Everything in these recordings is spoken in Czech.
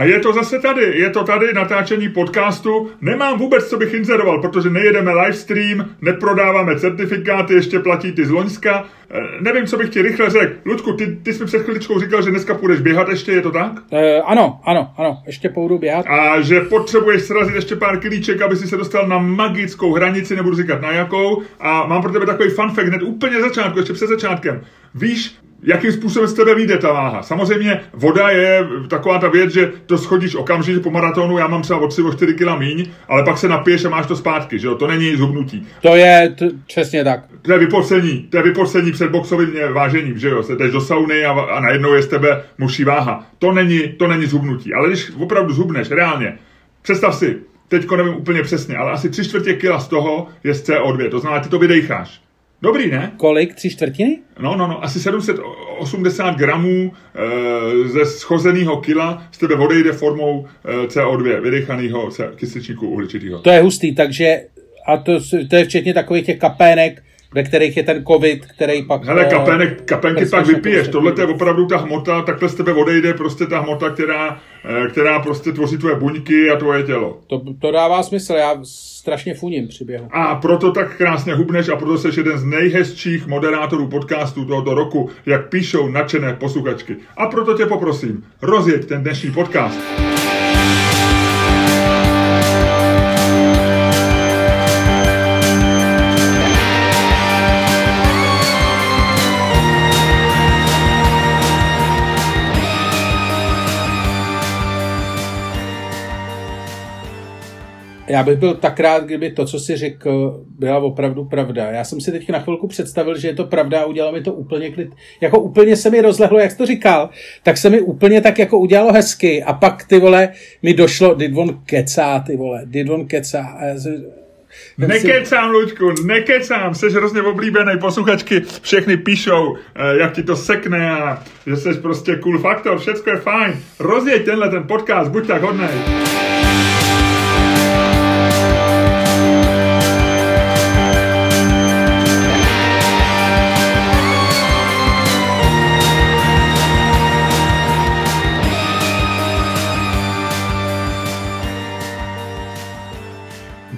A je to zase tady, je to tady natáčení podcastu. Nemám vůbec, co bych inzeroval, protože nejedeme livestream, neprodáváme certifikáty, ještě platí ty z Loňska. E, nevím, co bych ti rychle řekl. Ludku, ty, ty jsi mi před chviličkou říkal, že dneska půjdeš běhat ještě, je to tak? E, ano, ano, ano, ještě půjdu běhat. A že potřebuješ srazit ještě pár klíček, aby si se dostal na magickou hranici, nebudu říkat na jakou. A mám pro tebe takový fun fact hned úplně začátku, ještě před začátkem. Víš, jakým způsobem z tebe vyjde ta váha. Samozřejmě voda je taková ta věc, že to schodíš okamžitě po maratonu, já mám třeba o 3 o 4 kg míň, ale pak se napiješ a máš to zpátky, že jo? To není zhubnutí. To je t- přesně tak. To je vypocení, to je vypocení před boxovým vážením, že jo? Se jdeš do sauny a, a najednou je z tebe muší váha. To není, to není zhubnutí. Ale když opravdu zhubneš, reálně, představ si, teďko nevím úplně přesně, ale asi tři čtvrtě kila z toho je z CO2, to znamená, ty to vydejcháš. Dobrý, ne? Kolik? Tři čtvrtiny? No, no, no, asi 780 gramů e, ze schozeného kila z tebe odejde formou e, CO2, vydechaného kysličníku uhličitého. To je hustý, takže a to, to je včetně takových těch kapének, ve kterých je ten covid, který pak... Hele, kapenek, kapenky pak vypiješ, tohle je opravdu ta hmota, takhle z tebe odejde prostě ta hmota, která, která prostě tvoří tvoje buňky a tvoje tělo. To, to dává smysl, já strašně funím při běhu. A proto tak krásně hubneš a proto jsi jeden z nejhezčích moderátorů podcastů tohoto roku, jak píšou nadšené posluchačky. A proto tě poprosím, rozjeď ten dnešní podcast. Já bych byl tak rád, kdyby to, co si řekl, byla opravdu pravda. Já jsem si teď na chvilku představil, že je to pravda a udělalo mi to úplně klid. Jako úplně se mi rozlehlo, jak jsi to říkal, tak se mi úplně tak jako udělalo hezky a pak ty vole mi došlo, did on kecá, ty vole, did on kecá. A já si, Nekecám, Luďku, nekecám, jsi hrozně oblíbený, posluchačky všechny píšou, jak ti to sekne a že jsi prostě cool faktor, všecko je fajn. Rozjeď tenhle ten podcast, buď tak hodnej.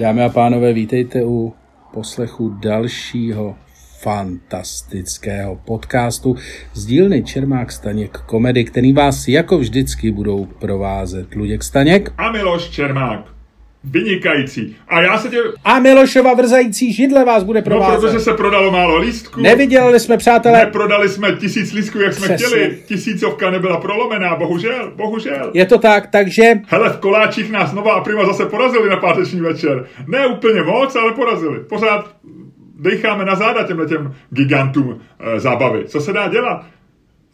Dámy a pánové, vítejte u poslechu dalšího fantastického podcastu z dílny Čermák Staněk komedy, který vás jako vždycky budou provázet Luděk Staněk a Miloš Čermák. Vynikající. A já se tě... A Milošova vrzající židle vás bude provázet. No, protože se prodalo málo lístků. Nevydělali jsme, přátelé. Neprodali jsme tisíc lístků, jak jsme Přesně. chtěli. Tisícovka nebyla prolomená, bohužel, bohužel. Je to tak, takže... Hele, v koláčích nás Nová a Prima zase porazili na páteční večer. Ne úplně moc, ale porazili. Pořád decháme na záda těmhle těm gigantům e, zábavy. Co se dá dělat?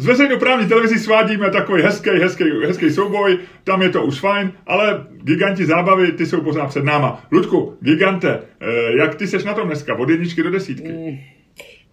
Z veřejnoprávní televizi svádíme takový hezký, hezký, hezký souboj, tam je to už fajn, ale giganti zábavy, ty jsou pořád před náma. Ludku, gigante, jak ty seš na tom dneska, od jedničky do desítky? Mm,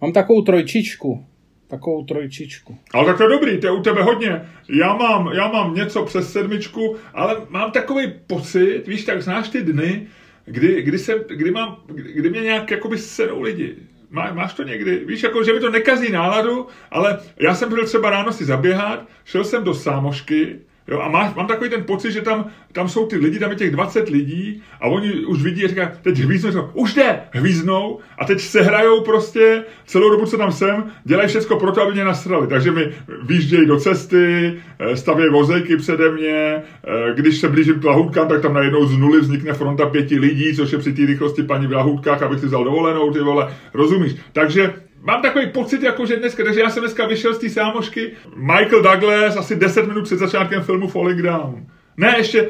mám takovou trojčičku. Takovou trojčičku. Ale tak to je dobrý, to je u tebe hodně. Já mám, já mám něco přes sedmičku, ale mám takový pocit, víš, tak znáš ty dny, kdy, kdy, se, kdy, mám, kdy mě nějak jakoby sedou lidi má, máš to někdy? Víš, jako, že mi to nekazí náladu, ale já jsem byl třeba ráno si zaběhat, šel jsem do sámošky, Jo, a máš, mám takový ten pocit, že tam, tam jsou ty lidi, tam je těch 20 lidí a oni už vidí a říkají, teď hvíznou, říkají, už jde, hvíznou a teď se hrajou prostě celou dobu, co tam jsem, dělají všechno pro to, aby mě nasrali. Takže mi výjíždějí do cesty, eh, stavějí vozejky přede mě, eh, když se blížím k lahůdkám, tak tam najednou z nuly vznikne fronta pěti lidí, což je při té rychlosti paní v lahůdkách, abych si vzal dovolenou, ty vole, rozumíš? Takže mám takový pocit, jako že dneska, takže já jsem dneska vyšel z té sámošky, Michael Douglas asi 10 minut před začátkem filmu Falling Down. Ne, ještě,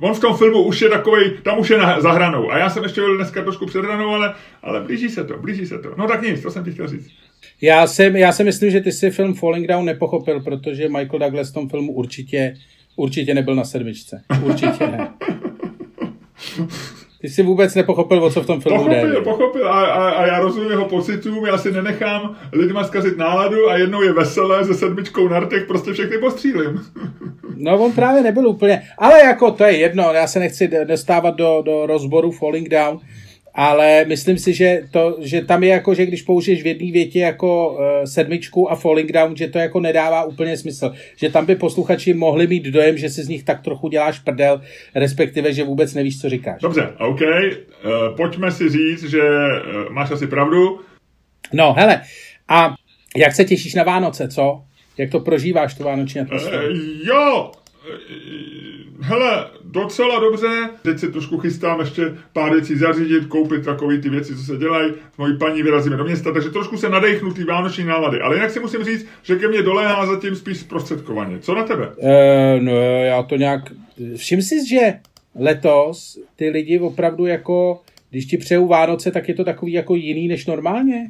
on v tom filmu už je takový, tam už je na, za hranou. A já jsem ještě byl dneska trošku před hranou, ale, ale blíží se to, blíží se to. No tak nic, to jsem ti chtěl říct. Já, jsem, já si myslím, že ty si film Falling Down nepochopil, protože Michael Douglas v tom filmu určitě, určitě nebyl na sedmičce. Určitě ne. Ty jsi vůbec nepochopil, o co v tom filmu pochopil, jde. Pochopil, a, a, a já rozumím jeho pocitům, já si nenechám lidma zkazit náladu a jednou je veselé se sedmičkou na rtech, prostě všechny postřílím. no on právě nebyl úplně, ale jako to je jedno, já se nechci dostávat do, do rozboru Falling Down, ale myslím si, že, to, že tam je jako, že když použiješ v jedné větě jako uh, sedmičku a falling down, že to jako nedává úplně smysl. Že tam by posluchači mohli mít dojem, že si z nich tak trochu děláš prdel, respektive, že vůbec nevíš, co říkáš. Dobře, OK. Uh, pojďme si říct, že uh, máš asi pravdu. No, hele, a jak se těšíš na Vánoce, co? Jak to prožíváš, tu vánoční atmosféru? Uh, jo, hele, docela dobře. Teď se trošku chystám ještě pár věcí zařídit, koupit takové ty věci, co se dělají. S mojí paní vyrazíme do města, takže trošku se nadechnu ty vánoční nálady. Ale jinak si musím říct, že ke mně doléhá zatím spíš zprostředkovaně. Co na tebe? Uh, no, já to nějak... Všim si, že letos ty lidi opravdu jako když ti přeju Vánoce, tak je to takový jako jiný než normálně?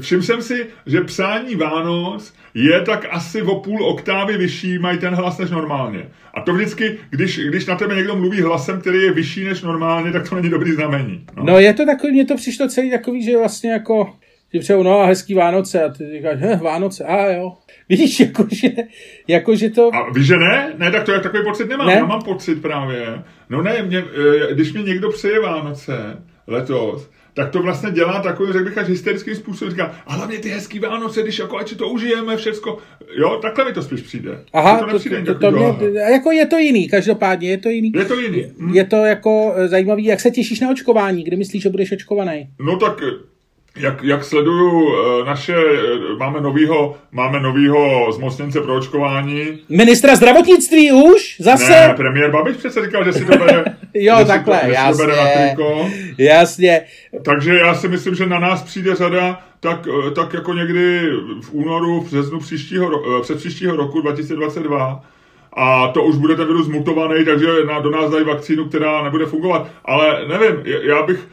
Všiml jsem si, že přání Vánoc je tak asi o půl oktávy vyšší, mají ten hlas než normálně. A to vždycky, když, když na tebe někdo mluví hlasem, který je vyšší než normálně, tak to není dobrý znamení. No, no je to takový, mně to přišlo celý takový, že vlastně jako ti přeju, no a hezký Vánoce a ty říkáš, hm, Vánoce, a jo. Víš, jakože, jakože to... A víš, že ne? Ne, tak to je takový pocit nemám. Ne? Já mám pocit právě. No ne, mě, eh, když mi někdo přeje Vánoce letos, tak to vlastně dělá takový, řekl bych, až hysterický způsob. Říká, a hlavně ty hezký Vánoce, když jako ať si to užijeme, všecko. Jo, takhle mi to spíš přijde. Aha, to, to, to, to mě, jako je to jiný, každopádně je to jiný. Je to jiný. Hm? Je to jako eh, zajímavý, jak se těšíš na očkování, kdy myslíš, že budeš očkovaný? No tak jak, jak sleduju eh, naše, eh, máme novýho, máme novýho zmocněnce pro očkování. Ministra zdravotnictví už? Zase? Ne, premiér Babiš přece říkal, že si to bere, jo, takhle, to, jasně, to bere na triko. jasně. Takže já si myslím, že na nás přijde řada tak, eh, tak jako někdy v únoru, v březnu příštího, před příštího roku 2022, a to už bude ten virus mutovaný, takže na, do nás dají vakcínu, která nebude fungovat. Ale nevím, já bych,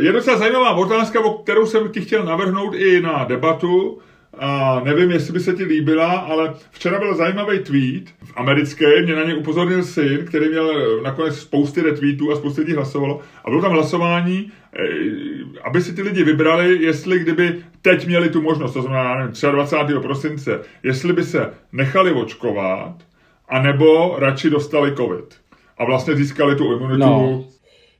je docela zajímavá otázka, o kterou jsem ti chtěl navrhnout i na debatu. A nevím, jestli by se ti líbila, ale včera byl zajímavý tweet v americké, mě na ně upozornil syn, který měl nakonec spousty retweetů a spousty lidí hlasovalo. A bylo tam hlasování, eh, aby si ty lidi vybrali, jestli kdyby teď měli tu možnost, to znamená nevím, 23. prosince, jestli by se nechali očkovat, anebo radši dostali covid. A vlastně získali tu imunitu no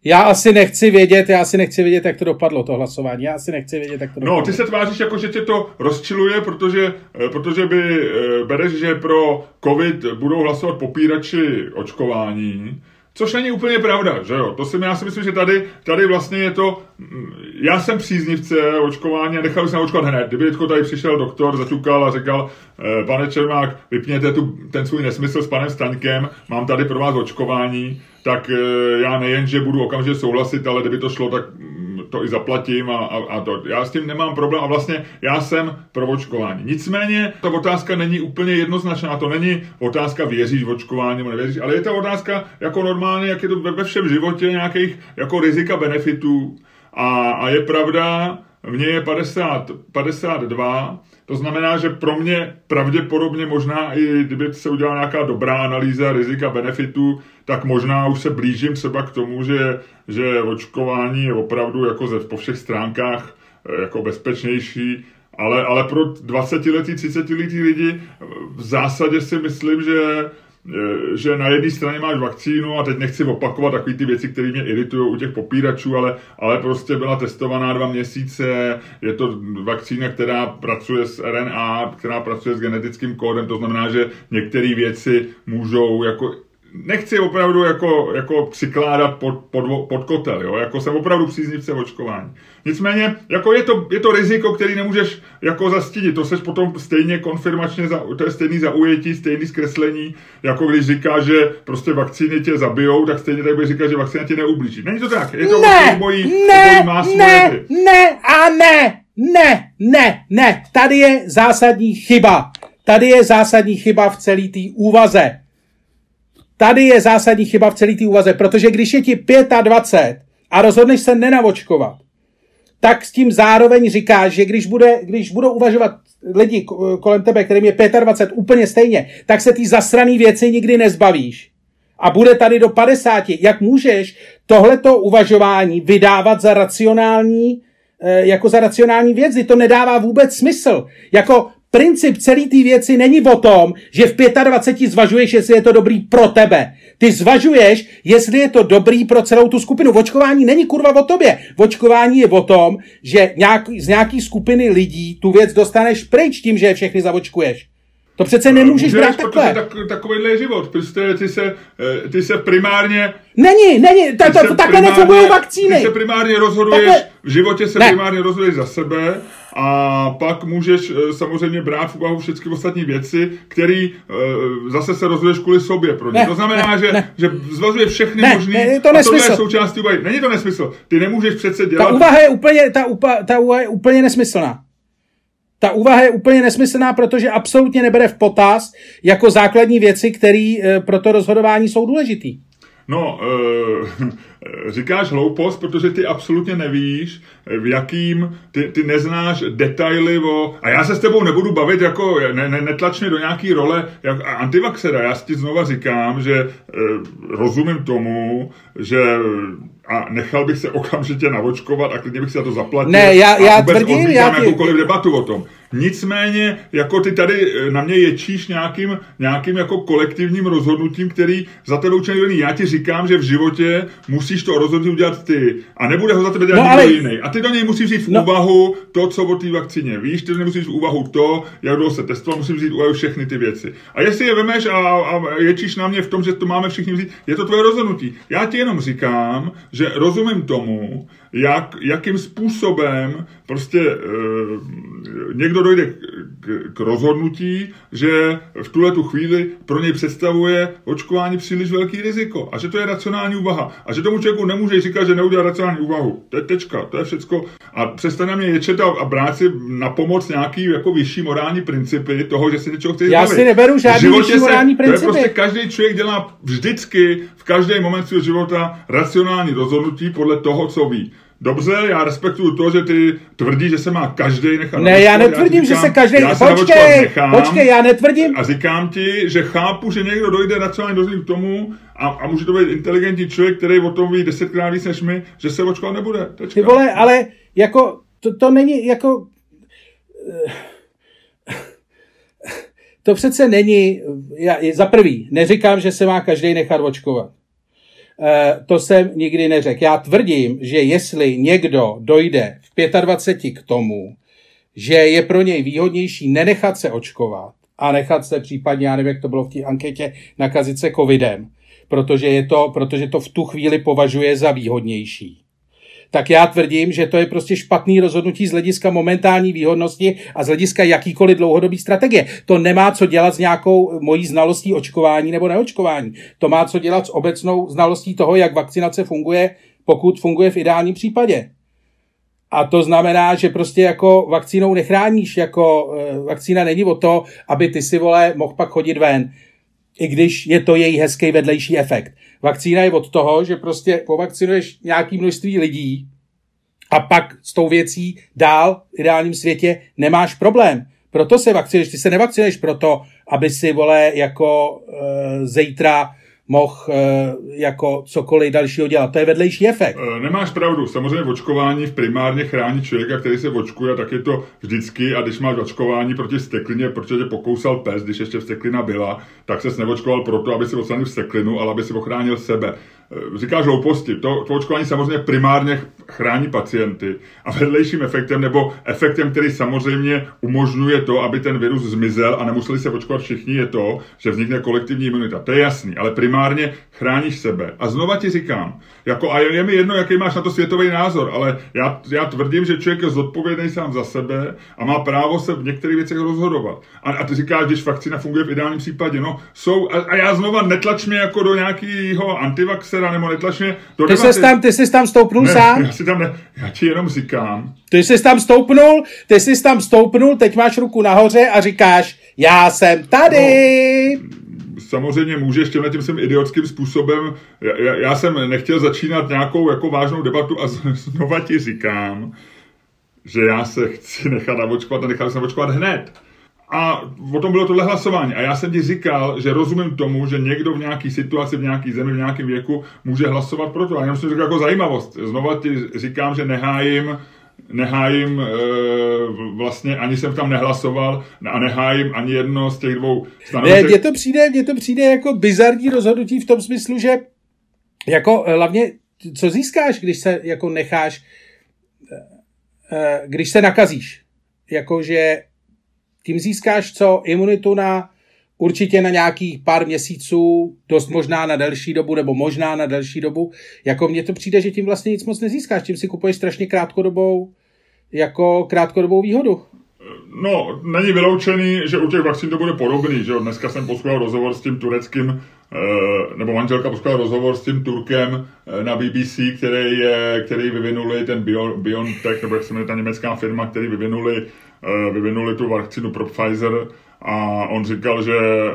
já asi nechci vědět, já asi nechci vědět, jak to dopadlo, to hlasování. Já asi nechci vědět, jak to dopadlo. No, ty se tváříš jako, že tě to rozčiluje, protože, eh, protože by eh, bereš, že pro covid budou hlasovat popírači očkování, Což není úplně pravda, že jo? To si, já si myslím, že tady, tady vlastně je to, mm, já jsem příznivce očkování a nechal jsem očkovat hned. Kdyby teďko tady přišel doktor, zaťukal a říkal, eh, pane Čermák, vypněte tu, ten svůj nesmysl s panem Staňkem, mám tady pro vás očkování, tak eh, já nejen, že budu okamžitě souhlasit, ale kdyby to šlo, tak mm, to i zaplatím a, a, a to. Já s tím nemám problém a vlastně já jsem pro očkování. Nicméně ta otázka není úplně jednoznačná, to není otázka věříš v očkování nebo nevěříš, ale je to otázka jako normálně, jak je to ve všem životě nějakých jako rizika benefitů a, a je pravda, mně je 50, 52, to znamená, že pro mě pravděpodobně možná i kdyby se udělala nějaká dobrá analýza rizika benefitů, tak možná už se blížím třeba k tomu, že, že očkování je opravdu jako ze, po všech stránkách eh, jako bezpečnější, ale, ale pro 20 letý, 30 letý lidi v zásadě si myslím, že že na jedné straně máš vakcínu a teď nechci opakovat takové ty věci, které mě iritují u těch popíračů, ale, ale prostě byla testovaná dva měsíce, je to vakcína, která pracuje s RNA, která pracuje s genetickým kódem, to znamená, že některé věci můžou jako nechci opravdu jako, jako přikládat pod, pod, pod kotel, jo? jako jsem opravdu příznivce očkování. Nicméně, jako je to, je to riziko, který nemůžeš jako zastínit, to seš potom stejně konfirmačně, za, to je stejný zaujetí, stejný zkreslení, jako když říká, že prostě vakcíny tě zabijou, tak stejně tak by říkat, že vakcína tě neublíží. Není to tak, je to ne, bojí, ne, bojí ne, ne a ne, ne, ne, ne, tady je zásadní chyba. Tady je zásadní chyba v celé té úvaze. Tady je zásadní chyba v celé té úvaze, protože když je ti 25 a rozhodneš se nenavočkovat, tak s tím zároveň říkáš, že když, bude, když budou uvažovat lidi kolem tebe, kterým je 25 úplně stejně, tak se ty zasraný věci nikdy nezbavíš. A bude tady do 50. Jak můžeš tohleto uvažování vydávat za racionální, eh, jako za racionální věci? To nedává vůbec smysl. Jako princip celé té věci není o tom, že v 25 zvažuješ, jestli je to dobrý pro tebe. Ty zvažuješ, jestli je to dobrý pro celou tu skupinu. Vočkování není kurva o tobě. Vočkování je o tom, že nějak, z nějaký skupiny lidí tu věc dostaneš pryč tím, že je všechny zavočkuješ. To přece nemůžeš brát takhle. Tak, takovýhle je život. Prostě ty se, eh, ty se primárně... Není, není, to, to, to, takhle nefungují vakcíny. Ty se primárně rozhoduješ, takhle... v životě se ne. primárně rozhoduješ za sebe a pak můžeš eh, samozřejmě brát v úvahu všechny ostatní věci, které eh, zase se rozhoduješ kvůli sobě pro ně. Ne, to znamená, ne, že, ne. že zvazuje všechny ne, možný ne, to nesmysl. a tohle je součástí úvahy. Není to nesmysl. Ty nemůžeš přece dělat... Ta úvaha je úplně, ta, upa, ta úvaha je úplně nesmyslná. Ta úvaha je úplně nesmyslná, protože absolutně nebere v potaz jako základní věci, které eh, pro to rozhodování jsou důležitý. No, e, říkáš hloupost, protože ty absolutně nevíš, v jakým, ty, ty neznáš detaily o... A já se s tebou nebudu bavit jako, ne, ne, netlač mě do nějaký role jak antivaxera. Já si ti znova říkám, že e, rozumím tomu, že a nechal bych se okamžitě navočkovat a klidně bych si za to zaplatil. Ne, já, já a vůbec tvrdím, já ty... jakoukoliv debatu o tom. Nicméně, jako ty tady eh, na mě ječíš nějakým, nějakým jako kolektivním rozhodnutím, který za tebe učený Já ti říkám, že v životě musíš to rozhodnutí udělat ty a nebude ho za tebe dělat no, ale... jiný. A ty do něj musíš vzít v no. úvahu to, co o té vakcíně víš, ty nemusíš v úvahu to, jak dlouho se testoval, musíš vzít v úvahu všechny ty věci. A jestli je vemeš a, a ječíš na mě v tom, že to máme všichni vzít, je to tvoje rozhodnutí. Já ti jenom říkám, že rozumím tomu, jak, jakým způsobem prostě e, někdo dojde k, k, k rozhodnutí, že v tuhle tu chvíli pro něj představuje očkování příliš velký riziko a že to je racionální úvaha a že tomu člověku nemůže říkat, že neudělá racionální úvahu. To je tečka, to je všecko. A přestane mě ječet a, a brát si na pomoc nějaký jako vyšší morální principy toho, že si něčeho chce Já si neberu žádný vyšší morální principy. To je prostě každý člověk dělá vždycky v každý moment svého života racionální rozhodnutí podle toho, co ví. Dobře, já respektuju to, že ty tvrdí, že se má každý nechat Ne, já netvrdím, já říkám, že se každý... Počkej, nechám, počkej, já netvrdím. A říkám ti, že chápu, že někdo dojde racionálně dozvím k tomu a, a může to být inteligentní člověk, který o tom ví desetkrát víc než my, že se očkovat nebude. Tečka. Ty vole, ale jako, to, to není jako... To přece není, já, za prvý, neříkám, že se má každý nechat očkovat. Eh, to jsem nikdy neřekl. Já tvrdím, že jestli někdo dojde v 25 k tomu, že je pro něj výhodnější nenechat se očkovat a nechat se případně, já nevím, jak to bylo v té anketě, nakazit se covidem, protože, je to, protože to v tu chvíli považuje za výhodnější tak já tvrdím, že to je prostě špatný rozhodnutí z hlediska momentální výhodnosti a z hlediska jakýkoliv dlouhodobý strategie. To nemá co dělat s nějakou mojí znalostí očkování nebo neočkování. To má co dělat s obecnou znalostí toho, jak vakcinace funguje, pokud funguje v ideálním případě. A to znamená, že prostě jako vakcínou nechráníš, jako e, vakcína není o to, aby ty si vole mohl pak chodit ven, i když je to její hezký vedlejší efekt. Vakcína je od toho, že prostě povakcinuješ nějaký množství lidí a pak s tou věcí dál v ideálním světě nemáš problém. Proto se vakcinuješ. Ty se nevakcinuješ proto, aby si, vole, jako e, zítra mohl e, jako cokoliv dalšího dělat. To je vedlejší efekt. E, nemáš pravdu. Samozřejmě očkování v primárně chrání člověka, který se očkuje, tak je to vždycky. A když máš očkování proti steklině, protože pokousal pes, když ještě vsteklina byla, tak se neočkoval proto, aby si odstranil steklinu, ale aby si ochránil sebe. Eh, říkáš hlouposti. To, to očkování samozřejmě primárně chrání pacienty a vedlejším efektem nebo efektem, který samozřejmě umožňuje to, aby ten virus zmizel a nemuseli se očkovat všichni, je to, že vznikne kolektivní imunita. To je jasný, ale primárně chráníš sebe. A znova ti říkám, jako a je, je mi jedno, jaký máš na to světový názor, ale já, já tvrdím, že člověk je zodpovědný sám za sebe a má právo se v některých věcech rozhodovat. A, a ty říkáš, když vakcína funguje v ideálním případě, no, jsou, a, a já znova netlač mě jako do nějakého antivaxera nebo netlač mě do ty jsi tam, ty jsi tam stoupnul ne, sám? Já, si tam ne, já ti jenom říkám. Ty jsi tam stoupnul, ty jsi tam stoupnul, teď máš ruku nahoře a říkáš, já jsem tady. No samozřejmě můžeš tímhle tím svým idiotským způsobem, já, já jsem nechtěl začínat nějakou jako vážnou debatu a znova ti říkám, že já se chci nechat navočkovat a nechal se navočkovat hned. A o tom bylo tohle hlasování. A já jsem ti říkal, že rozumím tomu, že někdo v nějaké situaci, v nějaké zemi, v nějakém věku může hlasovat pro to. A jenom jsem říkal jako zajímavost. Znova ti říkám, že nehájím nehájím e, vlastně, ani jsem tam nehlasoval a nehájím ani jedno z těch dvou stanovisek. Ne, mně to přijde, mně to přijde jako bizarní rozhodnutí v tom smyslu, že jako eh, hlavně, co získáš, když se jako necháš, e, když se nakazíš. Jakože tím získáš co? Imunitu na určitě na nějakých pár měsíců, dost možná na delší dobu, nebo možná na delší dobu. Jako mně to přijde, že tím vlastně nic moc nezískáš, tím si kupuješ strašně krátkodobou, jako krátkodobou výhodu. No, není vyloučený, že u těch vakcín to bude podobný, že jo? Dneska jsem poslouchal rozhovor s tím tureckým, eh, nebo manželka poslouchala rozhovor s tím Turkem eh, na BBC, který, je, který vyvinuli ten BioNTech, nebo jak se jmenuje ta německá firma, který vyvinuli, eh, vyvinuli tu vakcínu pro Pfizer, a on říkal, že e,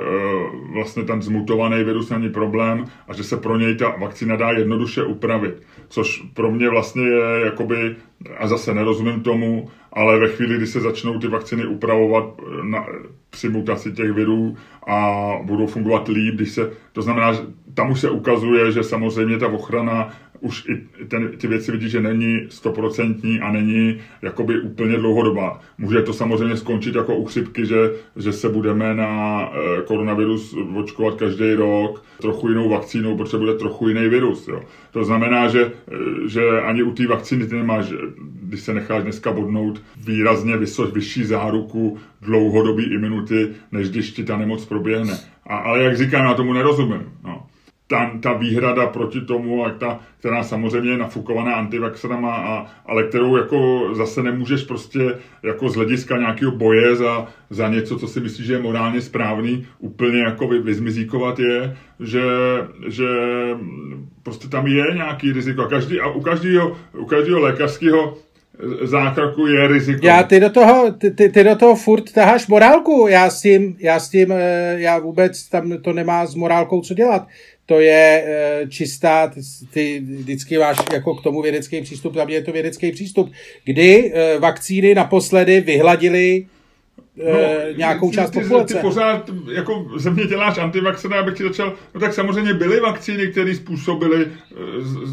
vlastně ten zmutovaný virus není problém a že se pro něj ta vakcína dá jednoduše upravit. Což pro mě vlastně je jakoby, a zase nerozumím tomu, ale ve chvíli, kdy se začnou ty vakcíny upravovat na, při mutaci těch virů a budou fungovat líp, když se, to znamená, že tam už se ukazuje, že samozřejmě ta ochrana už i ten, ty věci vidí, že není stoprocentní a není jakoby úplně dlouhodobá. Může to samozřejmě skončit jako u chřipky, že, že se budeme na e, koronavirus očkovat každý rok trochu jinou vakcínou, protože bude trochu jiný virus. Jo. To znamená, že, e, že ani u té vakcíny ty nemáš, když se necháš dneska bodnout, výrazně vysoč, vyšší záruku dlouhodobé imunity, než když ti ta nemoc proběhne. A, ale jak říkám, já tomu nerozumím. No ta, ta výhrada proti tomu, a ta, která samozřejmě je nafukovaná antivaxerama, a, ale kterou jako zase nemůžeš prostě jako z hlediska nějakého boje za, za něco, co si myslíš, že je morálně správný, úplně jako vy, vyzmizíkovat je, že, že prostě tam je nějaký riziko. A, každý, a u každého, u každého lékařského zákroku je riziko. Já ty do toho, ty, ty do toho furt taháš morálku, já s tím, já s tím, eh, já vůbec tam to nemá s morálkou co dělat. To je e, čistá, ty, ty vždycky máš jako k tomu vědecký přístup, tam je to vědecký přístup, kdy e, vakcíny naposledy vyhladily no, nějakou část ty, populace. Ty pořád jako země děláš antivaxena, abych ti začal, no tak samozřejmě byly vakcíny, které způsobily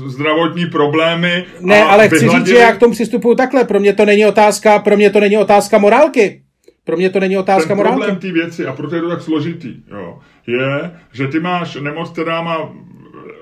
zdravotní problémy. Ne, ale chci vyhladili... říct, že já k tomu přistupuju takhle, pro mě to není otázka, pro mě to není otázka morálky. Pro mě to není otázka Ten morálky. problém té věci, a proto je to tak složitý, jo, je, že ty máš nemoc, která má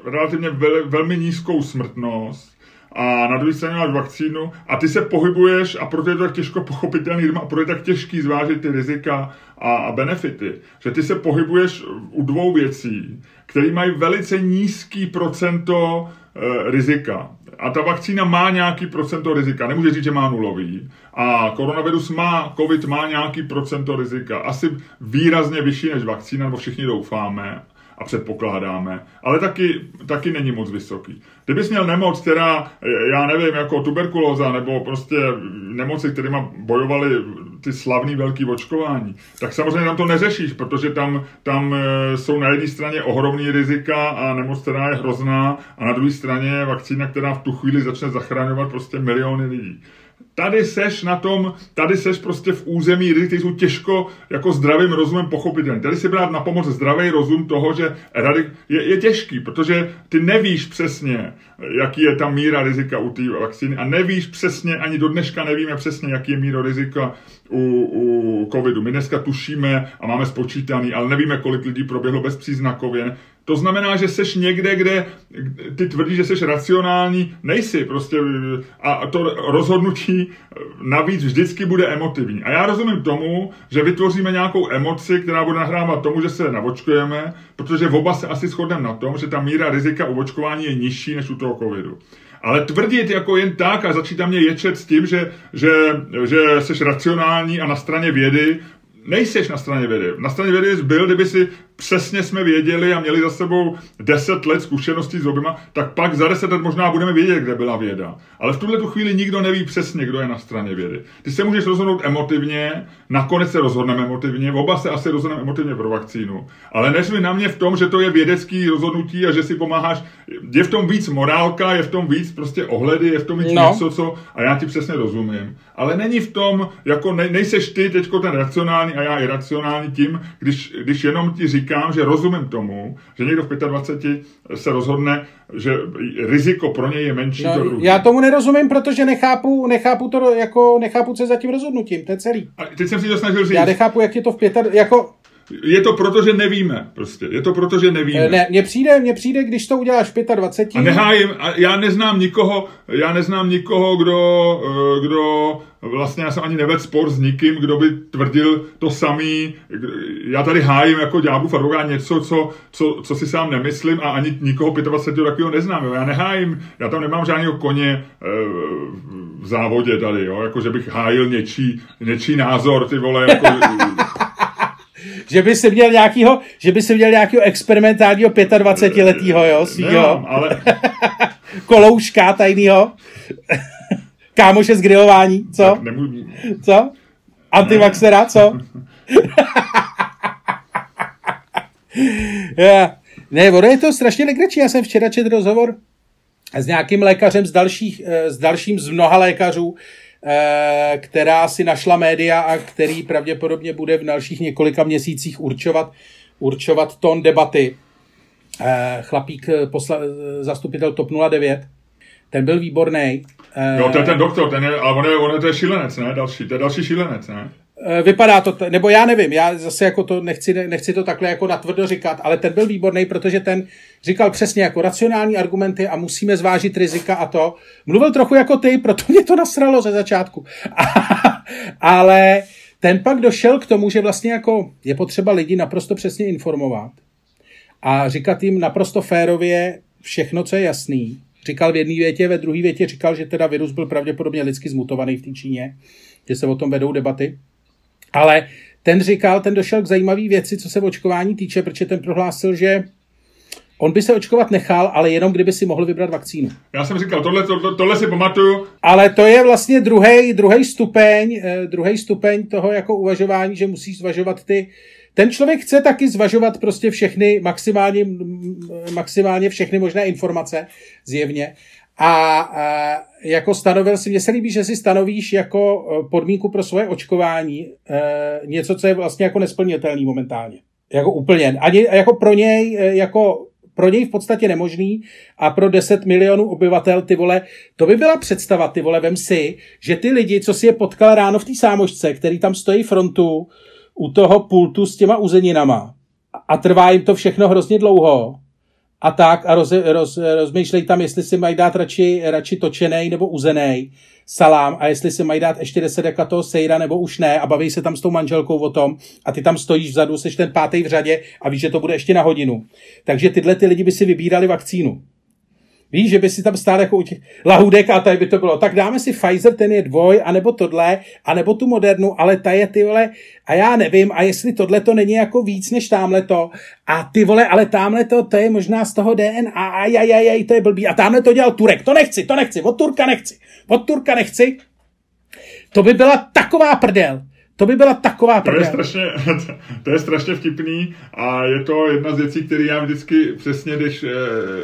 relativně vel, velmi nízkou smrtnost, a na druhé straně máš vakcínu a ty se pohybuješ a proto je to tak těžko pochopitelný a proto je tak těžký zvážit ty rizika a, a benefity, že ty se pohybuješ u dvou věcí, které mají velice nízký procento e, rizika. A ta vakcína má nějaký procento rizika. Nemůže říct, že má nulový. A koronavirus má, covid má nějaký procento rizika. Asi výrazně vyšší než vakcína, nebo všichni doufáme a předpokládáme, ale taky, taky není moc vysoký. Kdybys měl nemoc, která, já nevím, jako tuberkulóza nebo prostě nemoci, kterými bojovali ty slavný velký očkování, tak samozřejmě tam to neřešíš, protože tam, tam e, jsou na jedné straně ohromný rizika a nemoc, která je hrozná a na druhé straně vakcína, která v tu chvíli začne zachraňovat prostě miliony lidí tady seš na tom, tady seš prostě v území kteří jsou těžko jako zdravým rozumem pochopitelný. Tady si brát na pomoc zdravý rozum toho, že radik je, je těžký, protože ty nevíš přesně, jaký je ta míra rizika u té vakcíny a nevíš přesně, ani do dneška nevíme přesně, jaký je míra rizika u, u covidu. My dneska tušíme a máme spočítaný, ale nevíme, kolik lidí proběhlo bezpříznakově. To znamená, že seš někde, kde ty tvrdíš, že seš racionální, nejsi prostě a to rozhodnutí navíc vždycky bude emotivní. A já rozumím tomu, že vytvoříme nějakou emoci, která bude nahrávat tomu, že se navočkujeme, protože v oba se asi shodneme na tom, že ta míra rizika u očkování je nižší než u toho covidu. Ale tvrdit jako jen tak a začít tam mě ječet s tím, že, že, že jsi racionální a na straně vědy, nejseš na straně vědy. Na straně vědy byl, kdyby si přesně jsme věděli a měli za sebou 10 let zkušeností s oběma, tak pak za 10 let možná budeme vědět, kde byla věda. Ale v tuhle tu chvíli nikdo neví přesně, kdo je na straně vědy. Ty se můžeš rozhodnout emotivně, nakonec se rozhodneme emotivně, oba se asi rozhodneme emotivně pro vakcínu. Ale neřvi na mě v tom, že to je vědecký rozhodnutí a že si pomáháš je v tom víc morálka, je v tom víc prostě ohledy, je v tom víc no. něco, co, a já ti přesně rozumím. Ale není v tom, jako ne, nejseš ty teďko ten racionální a já iracionální tím, když, když jenom ti říkám, že rozumím tomu, že někdo v 25 se rozhodne, že riziko pro něj je menší no, to Já tomu nerozumím, protože nechápu, nechápu to, jako nechápu, co je za tím rozhodnutím, to je celý. A teď jsem si to snažil říct. Já nechápu, jak je to v 25, jako je to proto, že nevíme. Prostě. Je to proto, že nevíme. Ne, mně přijde, mně přijde, když to uděláš 25. A nehájím, a já neznám nikoho, já neznám nikoho, kdo, eh, kdo vlastně já jsem ani nevedl spor s nikým, kdo by tvrdil to samý. Já tady hájím jako ďábův advokát něco, co, co, co, si sám nemyslím a ani nikoho 25 takového neznám. Jo. Já nehájím, já tam nemám žádného koně e, v závodě tady, jo, jako že bych hájil něčí, něčí názor, ty vole, jako že by si měl nějakýho, že by si měl nějakýho experimentálního 25 letýho, jo, svýho. Nemám, ale... Kolouška tajnýho. Kámoše z grilování, co? Nemůžu... Co? Antivaxera, co? yeah. Ne, ono je to strašně legrační. Já jsem včera četl rozhovor s nějakým lékařem z, dalších, eh, s dalším z mnoha lékařů, Eh, která si našla média a který pravděpodobně bude v dalších několika měsících určovat, určovat tón debaty. Eh, chlapík, eh, posla, zastupitel TOP 09, ten byl výborný. Jo, to je ten doktor, ten je, ale on je, on je, to je šílenec, ne? Další, to je další šílenec, ne? Eh, vypadá to, nebo já nevím, já zase jako to nechci, nechci to takhle jako natvrdo říkat, ale ten byl výborný, protože ten říkal přesně jako racionální argumenty a musíme zvážit rizika a to. Mluvil trochu jako ty, proto mě to nasralo ze začátku. ale ten pak došel k tomu, že vlastně jako je potřeba lidi naprosto přesně informovat a říkat jim naprosto férově všechno, co je jasný. Říkal v jedné větě, ve druhé větě říkal, že teda virus byl pravděpodobně lidsky zmutovaný v té Číně, že se o tom vedou debaty. Ale ten říkal, ten došel k zajímavé věci, co se očkování týče, protože ten prohlásil, že On by se očkovat nechal, ale jenom kdyby si mohl vybrat vakcínu. Já jsem říkal, tohle, to, tohle si pamatuju. Ale to je vlastně druhý druhý stupeň, eh, druhý stupeň toho jako uvažování, že musíš zvažovat ty. Ten člověk chce taky zvažovat prostě všechny, maximálně, maximálně všechny možné informace, zjevně. A, jako stanovil si, mně se líbí, že si stanovíš jako e, podmínku pro svoje očkování e, něco, co je vlastně jako nesplnitelný momentálně. Jako úplně. Ani jako pro něj, e, jako pro něj v podstatě nemožný a pro 10 milionů obyvatel, ty vole, to by byla představa, ty vole, vem si, že ty lidi, co si je potkal ráno v té sámošce, který tam stojí frontu u toho pultu s těma uzeninama a trvá jim to všechno hrozně dlouho, a tak a roz, roz, rozmýšlej tam, jestli si mají dát radši, radši točený nebo uzený salám a jestli si mají dát ještě 10 deka toho sejra nebo už ne a baví se tam s tou manželkou o tom a ty tam stojíš vzadu, seš ten pátý v řadě a víš, že to bude ještě na hodinu. Takže tyhle ty lidi by si vybírali vakcínu. Víš, že by si tam stál jako u těch lahůdek a tady by to bylo. Tak dáme si Pfizer, ten je dvoj, anebo tohle, anebo tu modernu, ale ta je ty vole, a já nevím, a jestli tohle to není jako víc než tamhle to, a ty vole, ale tamhle to, to je možná z toho DNA, a aj, to je blbý, a tamhle to dělal Turek, to nechci, to nechci, od Turka nechci, od Turka nechci. To by byla taková prdel. To by byla taková to je, strašně, to je strašně vtipný a je to jedna z věcí, které já vždycky přesně, když e,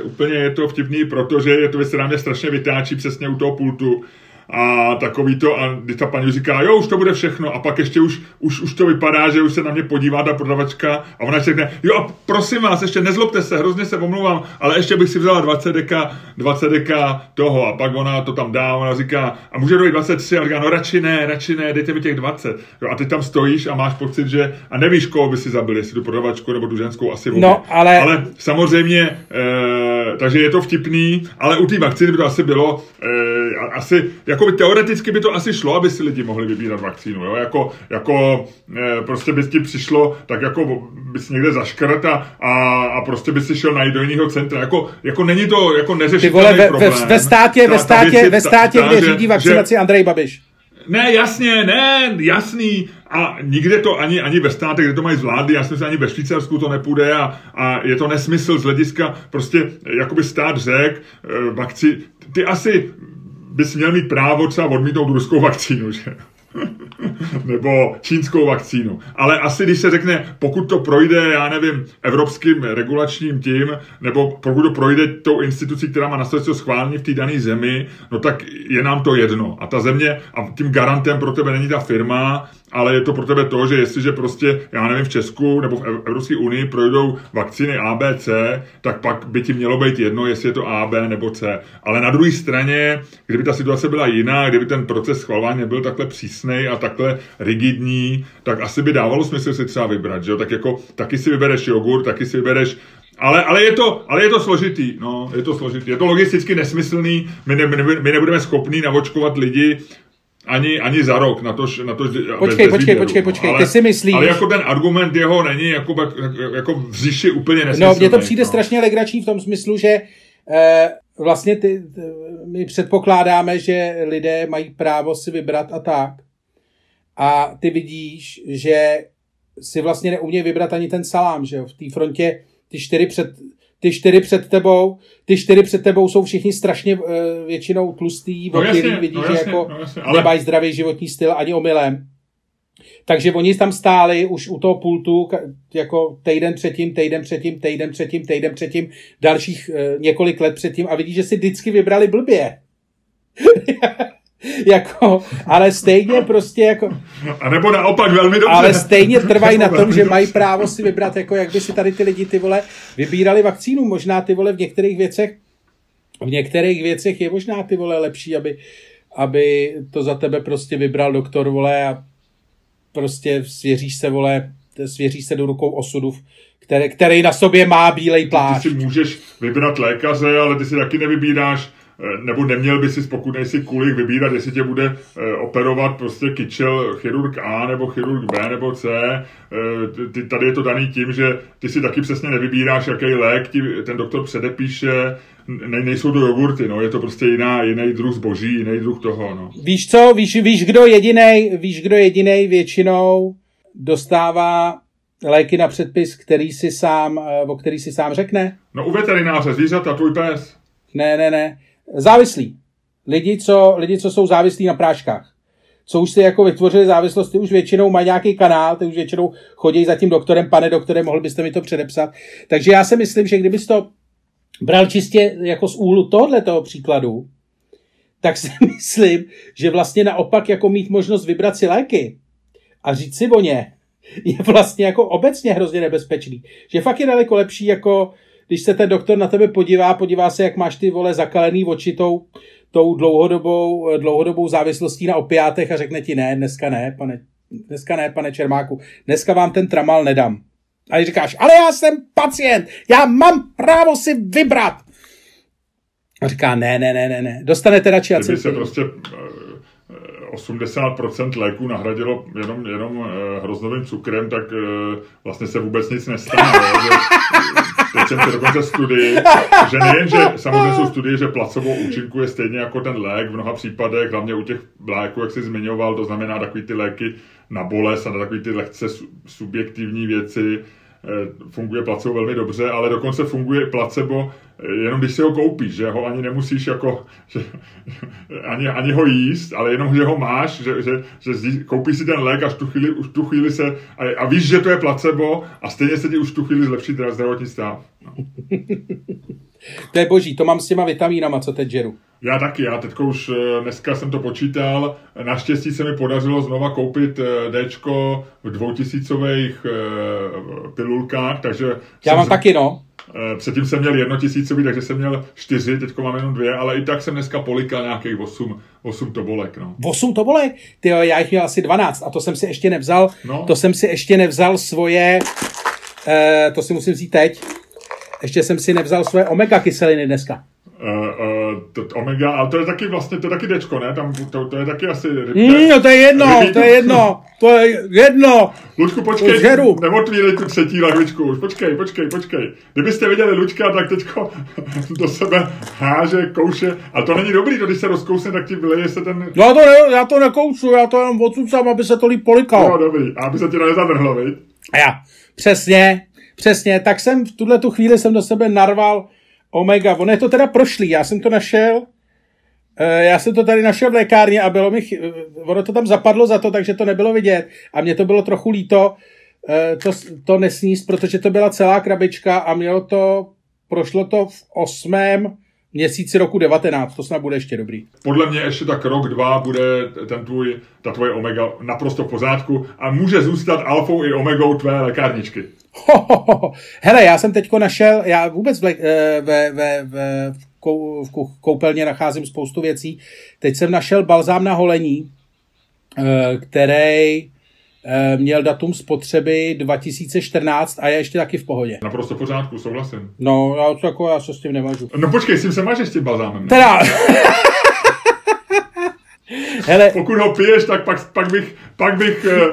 úplně je to vtipný, protože je to věc, která mě strašně vytáčí přesně u toho pultu, a takový to, a kdy ta paní říká, jo, už to bude všechno, a pak ještě už, už, už to vypadá, že už se na mě podívá ta prodavačka a ona řekne, jo, a prosím vás, ještě nezlobte se, hrozně se omlouvám, ale ještě bych si vzala 20 deka, 20 deka toho, a pak ona to tam dá, ona říká, a může dojít 23, a říká, no radši ne, radši ne, dejte mi těch 20. Jo, a ty tam stojíš a máš pocit, že, a nevíš, koho by si zabil, jestli tu prodavačku nebo tu ženskou, asi obě. No, ale... ale samozřejmě, e, takže je to vtipný, ale u té vakcíny by to asi bylo, e, asi, jak jako teoreticky by to asi šlo, aby si lidi mohli vybírat vakcínu, jo? Jako, jako e, prostě by ti přišlo, tak jako bys někde zaškrt a, a, a prostě by si šel najít do jiného centra. Jako, jako není to jako neřešitelný ve, problém. Ve, ve státě, ta, ve státě, ve státě, ta, kde řídí vakcinaci že, Andrej Babiš. Ne, jasně, ne, jasný. A nikde to ani, ani ve státech, kde to mají zvládli, já si ani ve Švýcarsku to nepůjde a, a je to nesmysl z hlediska prostě, jakoby stát řek, e, vakci, ty asi bys měl mít právo třeba odmítnout ruskou vakcínu, že? nebo čínskou vakcínu. Ale asi, když se řekne, pokud to projde, já nevím, evropským regulačním tím, nebo pokud to projde tou institucí, která má na srdce schválení v té dané zemi, no tak je nám to jedno. A ta země, a tím garantem pro tebe není ta firma, ale je to pro tebe to, že jestliže prostě, já nevím, v Česku nebo v Evropské unii projdou vakcíny A, B, C, tak pak by ti mělo být jedno, jestli je to A, B nebo C. Ale na druhé straně, kdyby ta situace byla jiná, kdyby ten proces schvalování nebyl takhle přísný a takhle rigidní, tak asi by dávalo smysl si třeba vybrat, že jo? Tak jako taky si vybereš jogurt, taky si vybereš ale, ale, je to, ale je to složitý, no, je to složitý. Je to logisticky nesmyslný, my, ne, my nebudeme schopní navočkovat lidi ani, ani za rok, na to, na to Počkej, bez, počkej, výběru, počkej, počkej, ale, ty si myslíš... Ale jako ten argument jeho není jako, jako v říši úplně nesmyslný. No, mně to přijde no. strašně legrační v tom smyslu, že eh, vlastně ty, my předpokládáme, že lidé mají právo si vybrat a tak. A ty vidíš, že si vlastně neumějí vybrat ani ten salám, že jo? V té frontě ty čtyři před, ty čtyři před tebou, ty čtyři před tebou jsou všichni strašně uh, většinou tlustý, no jasně, vidíš, no jasně, že jako no jasně, ale... nemají zdravý životní styl ani omylem. Takže oni tam stáli už u toho pultu jako týden předtím, týden předtím, týden předtím, týden předtím, dalších uh, několik let předtím a vidíš, že si vždycky vybrali blbě. jako, ale stejně prostě jako... A nebo naopak velmi dobře. Ale stejně trvají na tom, že mají právo si vybrat, jako jak by si tady ty lidi, ty vole, vybírali vakcínu. Možná ty vole v některých věcech, v některých věcech je možná ty vole lepší, aby, aby to za tebe prostě vybral doktor, vole, a prostě svěříš se, vole, svěříš se do rukou osudu, který, který na sobě má bílej plášť. Ty si můžeš vybrat lékaře, ale ty si taky nevybíráš nebo neměl by si, pokud nejsi kulik, vybírat, jestli tě bude eh, operovat prostě kyčel chirurg A nebo chirurg B nebo C. Eh, ty, tady je to daný tím, že ty si taky přesně nevybíráš, jaký lék ti ten doktor předepíše, ne, nejsou to jogurty, no, je to prostě jiná, jiný druh zboží, jiný druh toho, no. Víš co, víš, víš kdo jediný, víš kdo jediný většinou dostává léky na předpis, který si sám, o který si sám řekne? No u veterináře, zvířata, tvůj pes. Ne, ne, ne. Závislí. Lidi, co, lidi, co jsou závislí na práškách. Co už si jako vytvořili závislost, ty už většinou mají nějaký kanál, ty už většinou chodí za tím doktorem, pane doktore, mohl byste mi to předepsat. Takže já si myslím, že kdybys to bral čistě jako z úhlu tohoto příkladu, tak si myslím, že vlastně naopak jako mít možnost vybrat si léky a říct si o ně, je vlastně jako obecně hrozně nebezpečný. Že fakt je daleko lepší jako když se ten doktor na tebe podívá, podívá se, jak máš ty vole zakalený oči tou, tou dlouhodobou, dlouhodobou závislostí na opiátech a řekne ti ne, dneska ne, pane, dneska ne, pane Čermáku, dneska vám ten tramal nedám. A říkáš, ale já jsem pacient, já mám právo si vybrat. A říká, ne, ne, ne, ne, ne, dostanete radši Kdyby se prostě 80% eh, léků nahradilo jenom, jenom eh, hroznovým cukrem, tak eh, vlastně se vůbec nic nestane. Teď jsem se dokonce studii, že nejen, že samozřejmě jsou studie, že placebo účinkuje stejně jako ten lék v mnoha případech, hlavně u těch léků, jak jsi zmiňoval, to znamená takový ty léky na bolest a na takový ty lehce subjektivní věci, Eh, funguje placebo velmi dobře, ale dokonce funguje placebo jenom když si ho koupíš, že ho ani nemusíš jako, že, ani, ani ho jíst, ale jenom, že ho máš, že, že, že koupíš si ten lék a tu chvíli, už tu chvíli se, a, a víš, že to je placebo a stejně se ti už tu chvíli zlepší teda zdravotní stav. No. to je boží, to mám s těma vitamínama, co teď žeru. Já taky, já teď už eh, dneska jsem to počítal. Naštěstí se mi podařilo znova koupit eh, D v dvoutisícových eh, pilulkách, takže... Já mám z... taky, no. Předtím jsem měl jednotisícový, takže jsem měl čtyři, teď mám jenom dvě, ale i tak jsem dneska polikal nějakých osm, osm tobolek. No. Osm tobolek? Ty já jich měl asi 12 a to jsem si ještě nevzal, no. to jsem si ještě nevzal svoje, eh, to si musím vzít teď, ještě jsem si nevzal svoje omega kyseliny dneska. Uh, uh, to, omega, ale to je taky vlastně, to je taky dečko, ne? Tam, to, to je taky asi... Mm, no to je jedno, to je jedno, to je jedno. Lučku, počkej, neotvírej tu třetí lahvičku, už počkej, počkej, počkej. Kdybyste viděli Lučka, tak teďko do sebe háže, kouše, a to není dobrý, to když se rozkousne, tak ti vyleje se ten... Já to, ne, já to nekoušu, já to jenom odsucám, aby se to líp polikalo. No dobrý, a aby se ti to nezadrhlo, viď? A já, přesně, přesně, tak jsem v tuhle tu chvíli jsem do sebe narval Omega, on je to teda prošlý, já jsem to našel, Eh, já jsem to tady našel v lékárně a bylo mi, ono to tam zapadlo za to, takže to nebylo vidět. A mě to bylo trochu líto eh, to, to nesníst, protože to byla celá krabička a mělo to, prošlo to v osmém měsíci roku 19, to snad bude ještě dobrý. Podle mě ještě tak rok, dva bude ten tvůj, ta tvoje omega naprosto v pořádku a může zůstat alfou i omegou tvé lékárničky. Ho, ho, ho. Hele, já jsem teďko našel, já vůbec ve, eh, ve, ve, ve, v koupelně nacházím spoustu věcí. Teď jsem našel balzám na holení, eh, který měl datum spotřeby 2014 a je ještě taky v pohodě. Naprosto v pořádku, souhlasím. No, já, to jako, já se s tím nemažu. No počkej, s tím se máš s tím balzámem. Ne? Teda! Hele. Pokud ho piješ, tak pak, pak bych, pak bych eh,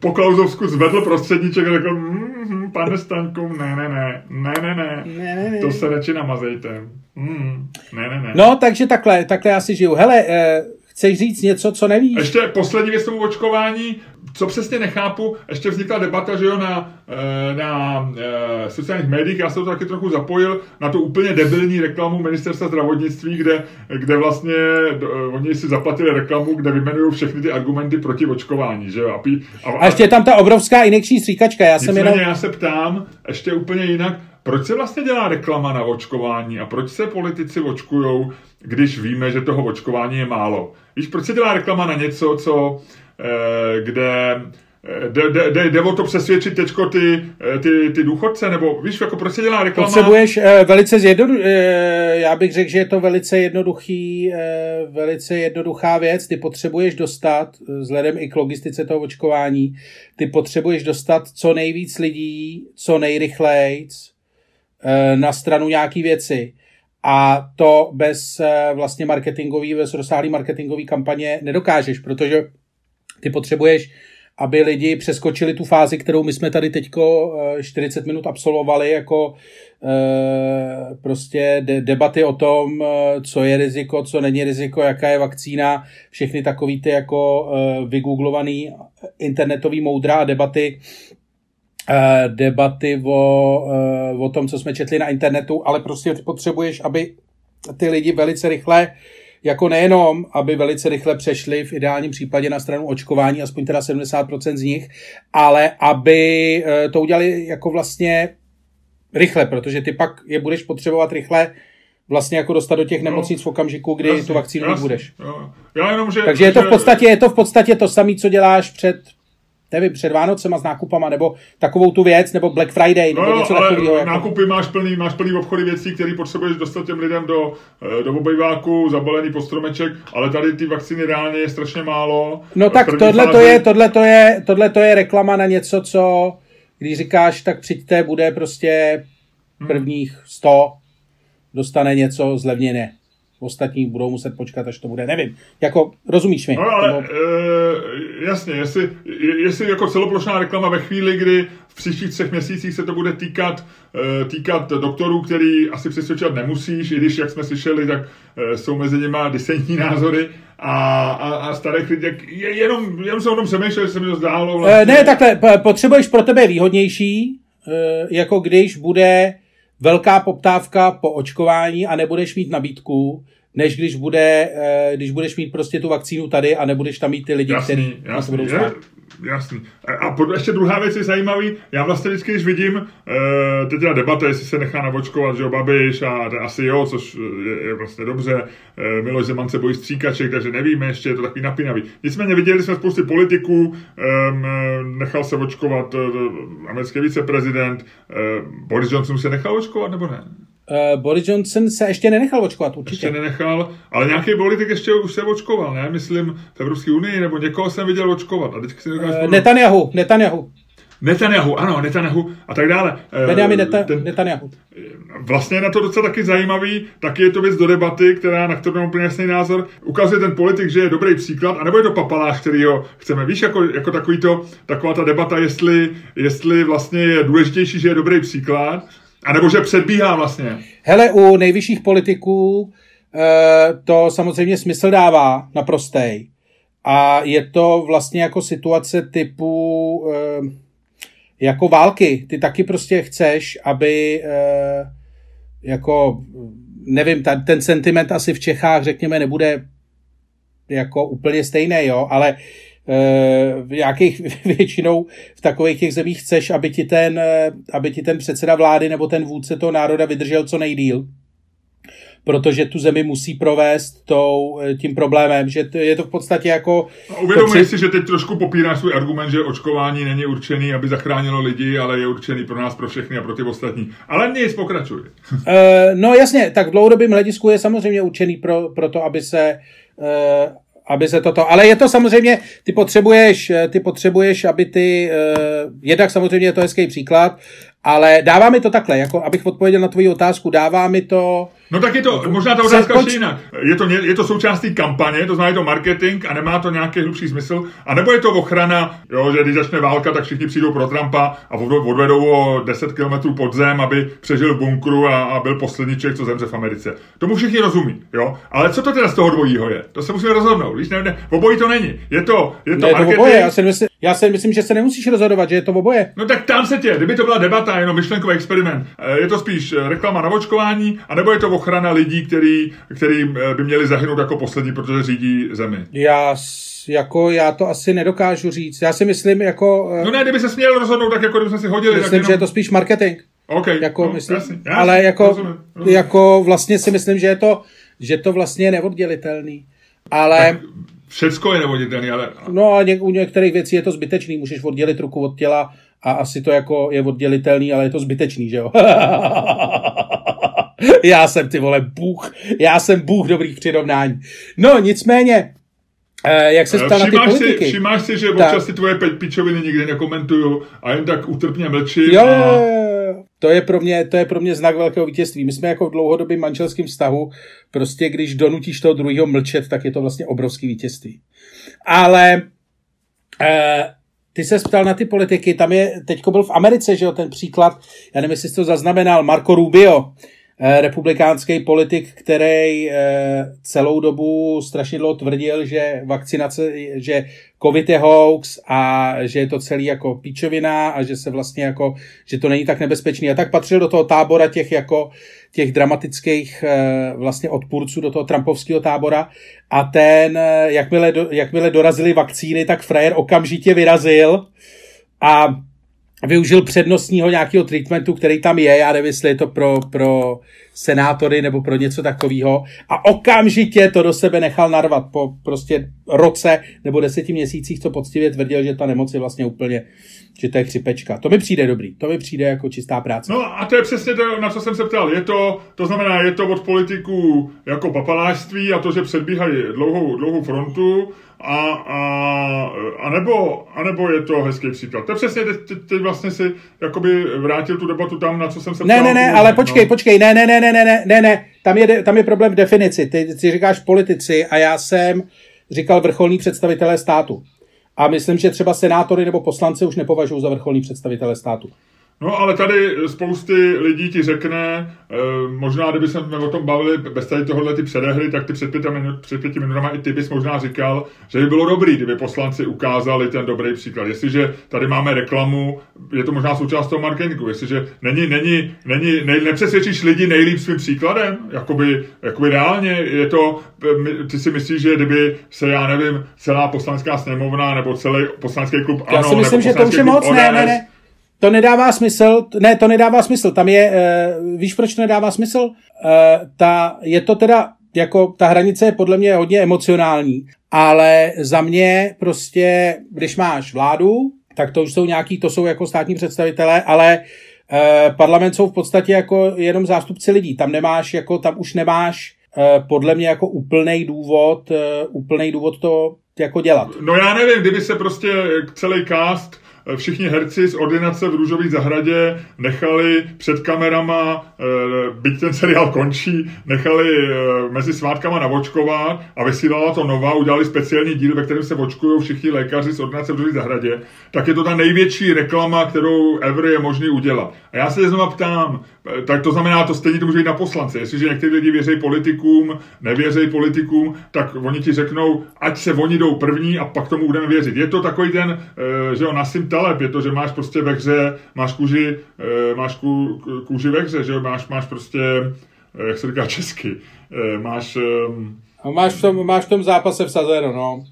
po Klauzovsku zvedl prostředníček a řekl, mm, pane Staňku, ne, ne, ne, ne, ne, ne, ne, ne, ne. to se radši namazejte. Mm, ne, ne, ne. No, takže takhle, takhle já si žiju. Hele, eh, chceš říct něco, co nevíš? Ještě poslední věc tomu očkování co přesně nechápu, ještě vznikla debata, že jo, na, eh, na eh, sociálních médiích, já jsem to taky trochu zapojil, na tu úplně debilní reklamu ministerstva zdravotnictví, kde, kde vlastně uh, oni si zaplatili reklamu, kde vymenují všechny ty argumenty proti očkování, že jo. A, pí, a, a ještě je tam ta obrovská injekční stříkačka, já jsem jenom... já se ptám, ještě úplně jinak, proč se vlastně dělá reklama na očkování a proč se politici očkujou, když víme, že toho očkování je málo? Víš, proč se dělá reklama na něco, co Eh, kde Jde, jde, jde, jde o to přesvědčit teďko ty, eh, ty, ty důchodce, nebo víš, jako proč se dělá reklama? Potřebuješ velice zjednodu, já bych řekl, že je to velice jednoduchý, velice jednoduchá věc. Ty potřebuješ dostat, vzhledem i k logistice toho očkování, ty potřebuješ dostat co nejvíc lidí, co nejrychleji uh, na stranu nějaký věci. A to bez uh, vlastně marketingový, bez rozsáhlý marketingový kampaně nedokážeš, protože ty potřebuješ, aby lidi přeskočili tu fázi, kterou my jsme tady teďko 40 eh, minut absolvovali, jako eh, prostě debaty o tom, eh, co je riziko, co není riziko, jaká je vakcína, všechny takový ty jako vygooglovaný internetový moudra a debaty, debaty o, o tom, co jsme četli na internetu, ale prostě potřebuješ, aby ty lidi velice rychle jako nejenom, aby velice rychle přešli v ideálním případě na stranu očkování, aspoň teda 70% z nich, ale aby eh, to udělali jako vlastně rychle, protože ty pak je budeš potřebovat rychle vlastně jako dostat do těch no, nemocnic v okamžiku, kdy jasný, tu vakcínu jasný, budeš. Jo. Já jenom, že, Takže je to v podstatě, je to v podstatě to samé, co děláš před nevím, před Vánocema s nákupama, nebo takovou tu věc, nebo Black Friday, nebo no, něco ale takového. Jako... nákupy máš plný, máš plný obchody věcí, které potřebuješ dostat těm lidem do, eh, do obejváku, zabalený po stromeček, ale tady ty vakcíny reálně je strašně málo. No tak tohle to, je, tohle, to je, tohle to je reklama na něco, co když říkáš, tak přijďte, bude prostě hmm. prvních 100, dostane něco zlevněné ostatní budou muset počkat, až to bude, nevím. Jako, rozumíš mi? No, ale nebo... e, jasně, jestli, jestli jako celoplošná reklama ve chvíli, kdy v příštích třech měsících se to bude týkat, e, týkat doktorů, který asi přesvědčovat nemusíš, i když, jak jsme slyšeli, tak e, jsou mezi nimi disentní názory a, a, a starých lidí, je, jenom, jenom jsem o tom přemýšlel, že se mi to zdálo. Vlastně. E, ne, takhle, potřebuješ pro tebe výhodnější, e, jako když bude velká poptávka po očkování a nebudeš mít nabídku, než když, bude, eh, když budeš mít prostě tu vakcínu tady a nebudeš tam mít ty lidi, kteří budou. Jasný. A pod, ještě druhá věc je zajímavý. Já vlastně vždycky, když vidím, uh, teď je debata, jestli se nechá navočkovat, že jo, Babiš a asi jo, což je, je vlastně dobře. Uh, Miloš Zeman se bojí stříkaček, takže nevíme, ještě je to takový napínavý. Nicméně viděli jsme spousty politiků, nechal se očkovat americký viceprezident, Boris Johnson se nechal očkovat, nebo ne? Uh, Boris Johnson se ještě nenechal očkovat, určitě. Ještě nenechal, ale nějaký politik ještě už se očkoval, ne? Myslím v Evropské unii, nebo někoho jsem viděl očkovat. A teď si uh, Netanyahu, Netanyahu. Netanyahu, ano, Netanyahu a tak dále. Eh, Benjamin Neta, ten, Netanyahu. Vlastně je na to docela taky zajímavý, taky je to věc do debaty, která, na kterou mám úplně jasný názor. Ukazuje ten politik, že je dobrý příklad, anebo je to papaláš, který ho chceme. Víš, jako, jako takový to, taková ta debata, jestli, jestli vlastně je důležitější, že je dobrý příklad, a nebo že předbíhá vlastně. Hele, u nejvyšších politiků e, to samozřejmě smysl dává naprostej. A je to vlastně jako situace typu e, jako války. Ty taky prostě chceš, aby e, jako nevím, ta, ten sentiment asi v Čechách, řekněme, nebude jako úplně stejné, jo, ale v nějakých většinou v takových těch zemích chceš, aby ti, ten, aby ti ten předseda vlády nebo ten vůdce toho národa vydržel co nejdíl protože tu zemi musí provést tou, eh, tím problémem, že to, je to v podstatě jako... Uvědomuji si, že teď trošku popíráš svůj argument, že očkování není určený, aby zachránilo lidi, ale je určený pro nás, pro všechny a pro ty ostatní. Ale nic, pokračuj. Uh, no jasně, tak v dlouhodobém hledisku je samozřejmě určený pro, pro to, aby se uh, aby se toto, ale je to samozřejmě, ty potřebuješ, ty potřebuješ, aby ty, uh, jednak samozřejmě je to hezký příklad, ale dává mi to takhle, jako abych odpověděl na tvoji otázku, dává mi to No tak je to, možná ta otázka ještě jinak. Je to, je to součástí kampaně, to znamená je to marketing a nemá to nějaký hlubší smysl, a nebo je to ochrana, jo, že když začne válka, tak všichni přijdou pro Trumpa a odvedou o 10 km pod zem, aby přežil v bunkru a, a byl poslední člověk, co zemře v Americe. Tomu všichni rozumí, jo. Ale co to teda z toho dvojího je? To se musíme rozhodnout. Když ne, ne, obojí to není. Je to, je to, ne, marketing. To oboje. Já, si myslím, já si myslím, že se nemusíš rozhodovat, že je to oboje. No tak tam se tě, kdyby to byla debata, jenom myšlenkový experiment, eh, je to spíš eh, reklama na očkování, anebo je to ochrana lidí, který, který eh, by měli zahynout jako poslední, protože řídí zemi? Já jako já to asi nedokážu říct. Já si myslím jako... No ne, kdyby se směl rozhodnout, tak jako kdyby jsme si hodili. Myslím, jenom... že je to spíš marketing. OK, jako, no, myslím, jasný, jasný, ale jako, rozumím, rozumím. jako vlastně si myslím, že je to, že to vlastně je neoddělitelný. Ale... Tak všecko je neoddělitelný, ale... No a něk, u některých věcí je to zbytečný. Můžeš oddělit ruku od těla a asi to jako je oddělitelný, ale je to zbytečný, že jo? já jsem ty vole Bůh, já jsem Bůh dobrých přirovnání. No, nicméně, Eh, jak se ptal na ty politiky. Si, všimáš si, že občas ty tvoje pičoviny nikdy nekomentuju a jen tak útrpně mlčím. Jo, a... to, je pro mě, to je pro mě znak velkého vítězství. My jsme jako v dlouhodobém manželském vztahu, prostě když donutíš toho druhého mlčet, tak je to vlastně obrovský vítězství. Ale eh, ty se ptal na ty politiky, tam je, teďko byl v Americe, že jo, ten příklad, já nevím, jestli to zaznamenal, Marco Rubio, Eh, republikánský politik, který eh, celou dobu strašně dlouho tvrdil, že vakcinace, že covid je hoax a že je to celý jako píčovina a že se vlastně jako, že to není tak nebezpečný. A tak patřil do toho tábora těch jako těch dramatických eh, vlastně odpůrců do toho Trumpovského tábora. A ten, jakmile, do, jakmile dorazili vakcíny, tak frajer okamžitě vyrazil a využil přednostního nějakého treatmentu, který tam je, já nevím, jestli je to pro, pro senátory nebo pro něco takového. A okamžitě to do sebe nechal narvat. Po prostě roce nebo deseti měsících, co poctivě tvrdil, že ta nemoc je vlastně úplně, že to je chřipečka. To mi přijde dobrý, to mi přijde jako čistá práce. No a to je přesně to, na co jsem se ptal. Je to, to znamená, je to od politiků jako papalářství a to, že předbíhají dlouhou, dlouhou frontu a, a, a, nebo, a nebo je to hezký příklad. To je přesně, teď, teď vlastně si jakoby vrátil tu debatu tam, na co jsem se Ne, ptal, ne, ne, ale počkej, no. počkej, ne, ne, ne, ne, ne, ne, ne, tam je, tam je problém v definici. Ty, ty říkáš politici a já jsem říkal vrcholní představitelé státu. A myslím, že třeba senátory nebo poslanci už nepovažují za vrcholní představitele státu. No ale tady spousty lidí ti řekne, eh, možná kdyby jsme o tom bavili bez tady tohohle ty předehry, tak ty před, pěti minut, před pěti minutami i ty bys možná říkal, že by bylo dobrý, kdyby poslanci ukázali ten dobrý příklad. Jestliže tady máme reklamu, je to možná součást toho marketingu, jestliže není, není, není, ne, nepřesvědčíš lidi nejlíp svým příkladem, jakoby, jakoby reálně je to, ty si myslíš, že kdyby se, já nevím, celá poslanská sněmovna nebo celý poslanecký klub Já ano, si myslím, nebo že to už je moc, ne, ne, ne to nedává smysl, ne, to nedává smysl, tam je, uh, víš, proč to nedává smysl? Uh, ta, je to teda, jako ta hranice je podle mě hodně emocionální, ale za mě prostě, když máš vládu, tak to už jsou nějaký, to jsou jako státní představitelé, ale uh, parlament jsou v podstatě jako jenom zástupci lidí, tam nemáš, jako, tam už nemáš podle mě jako úplný důvod, úplný důvod to jako dělat. No já nevím, kdyby se prostě celý cast všichni herci z ordinace v Růžové zahradě nechali před kamerama, eh, byť ten seriál končí, nechali eh, mezi svátkama navočkovat a vysílala to Nova, udělali speciální díl, ve kterém se vočkují všichni lékaři z ordinace v Růžové zahradě, tak je to ta největší reklama, kterou ever je možný udělat. A já se znovu ptám, eh, tak to znamená, to stejně to může být na poslance. Jestliže někteří lidi věří politikům, nevěří politikům, tak oni ti řeknou, ať se oni jdou první a pak tomu budeme věřit. Je to takový ten, že jo, Nasim Taleb, je to, že máš prostě ve hře, máš kůži, eh, máš ků, kůži ve hře, že jo, máš, máš prostě, eh, jak se říká česky, eh, máš... A máš v tom, máš v tom zápase vsazeno, no.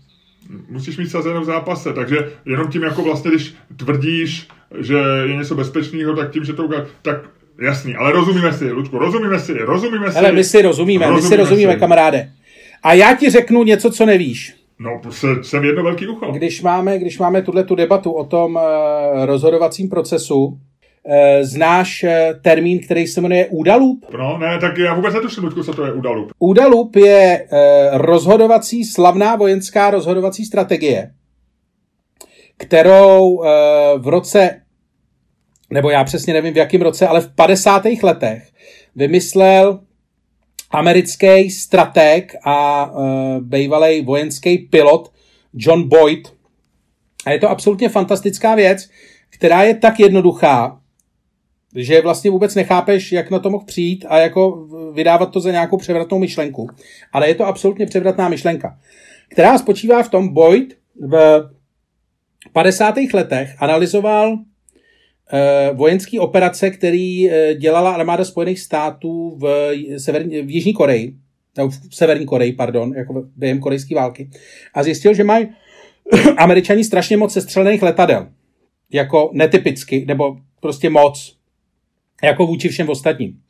Musíš mít vsazeno v zápase, takže jenom tím jako vlastně, když tvrdíš, že je něco bezpečného, tak tím, že to ukáže, tak jasný, ale rozumíme si, Ludku, rozumíme si, rozumíme si. Ale my si rozumíme, rozumíme my si rozumíme, si. kamaráde. A já ti řeknu něco, co nevíš. No, jsem jedno velký ucho. Když máme, když máme tuhle tu debatu o tom uh, rozhodovacím procesu, Eh, znáš eh, termín, který se jmenuje údalup? No, ne, tak já vůbec netuším, co to je údalup. Údalup je eh, rozhodovací, slavná vojenská rozhodovací strategie, kterou v roce, nebo já přesně nevím v jakém roce, ale v 50. letech vymyslel americký strateg a bývalý vojenský pilot John Boyd. A je to absolutně fantastická věc, která je tak jednoduchá, že vlastně vůbec nechápeš, jak na to mohl přijít a jako vydávat to za nějakou převratnou myšlenku. Ale je to absolutně převratná myšlenka, která spočívá v tom, Boyd v 50. letech analyzoval vojenské operace, který eh, dělala armáda Spojených států v, severní, v Jižní Koreji, nebo v Severní Koreji, pardon, jako během korejské války, a zjistil, že mají američani strašně moc sestřelených letadel. Jako netypicky, nebo prostě moc jako vůči všem ostatním.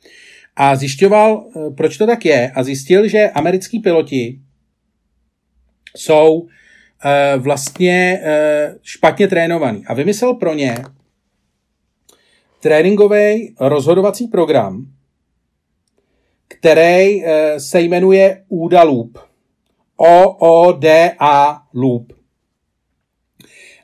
A zjišťoval, eh, proč to tak je a zjistil, že americký piloti jsou vlastně špatně trénovaný. A vymyslel pro ně tréninkový rozhodovací program, který e, se jmenuje OODA Loop. O-O-D-A Loop.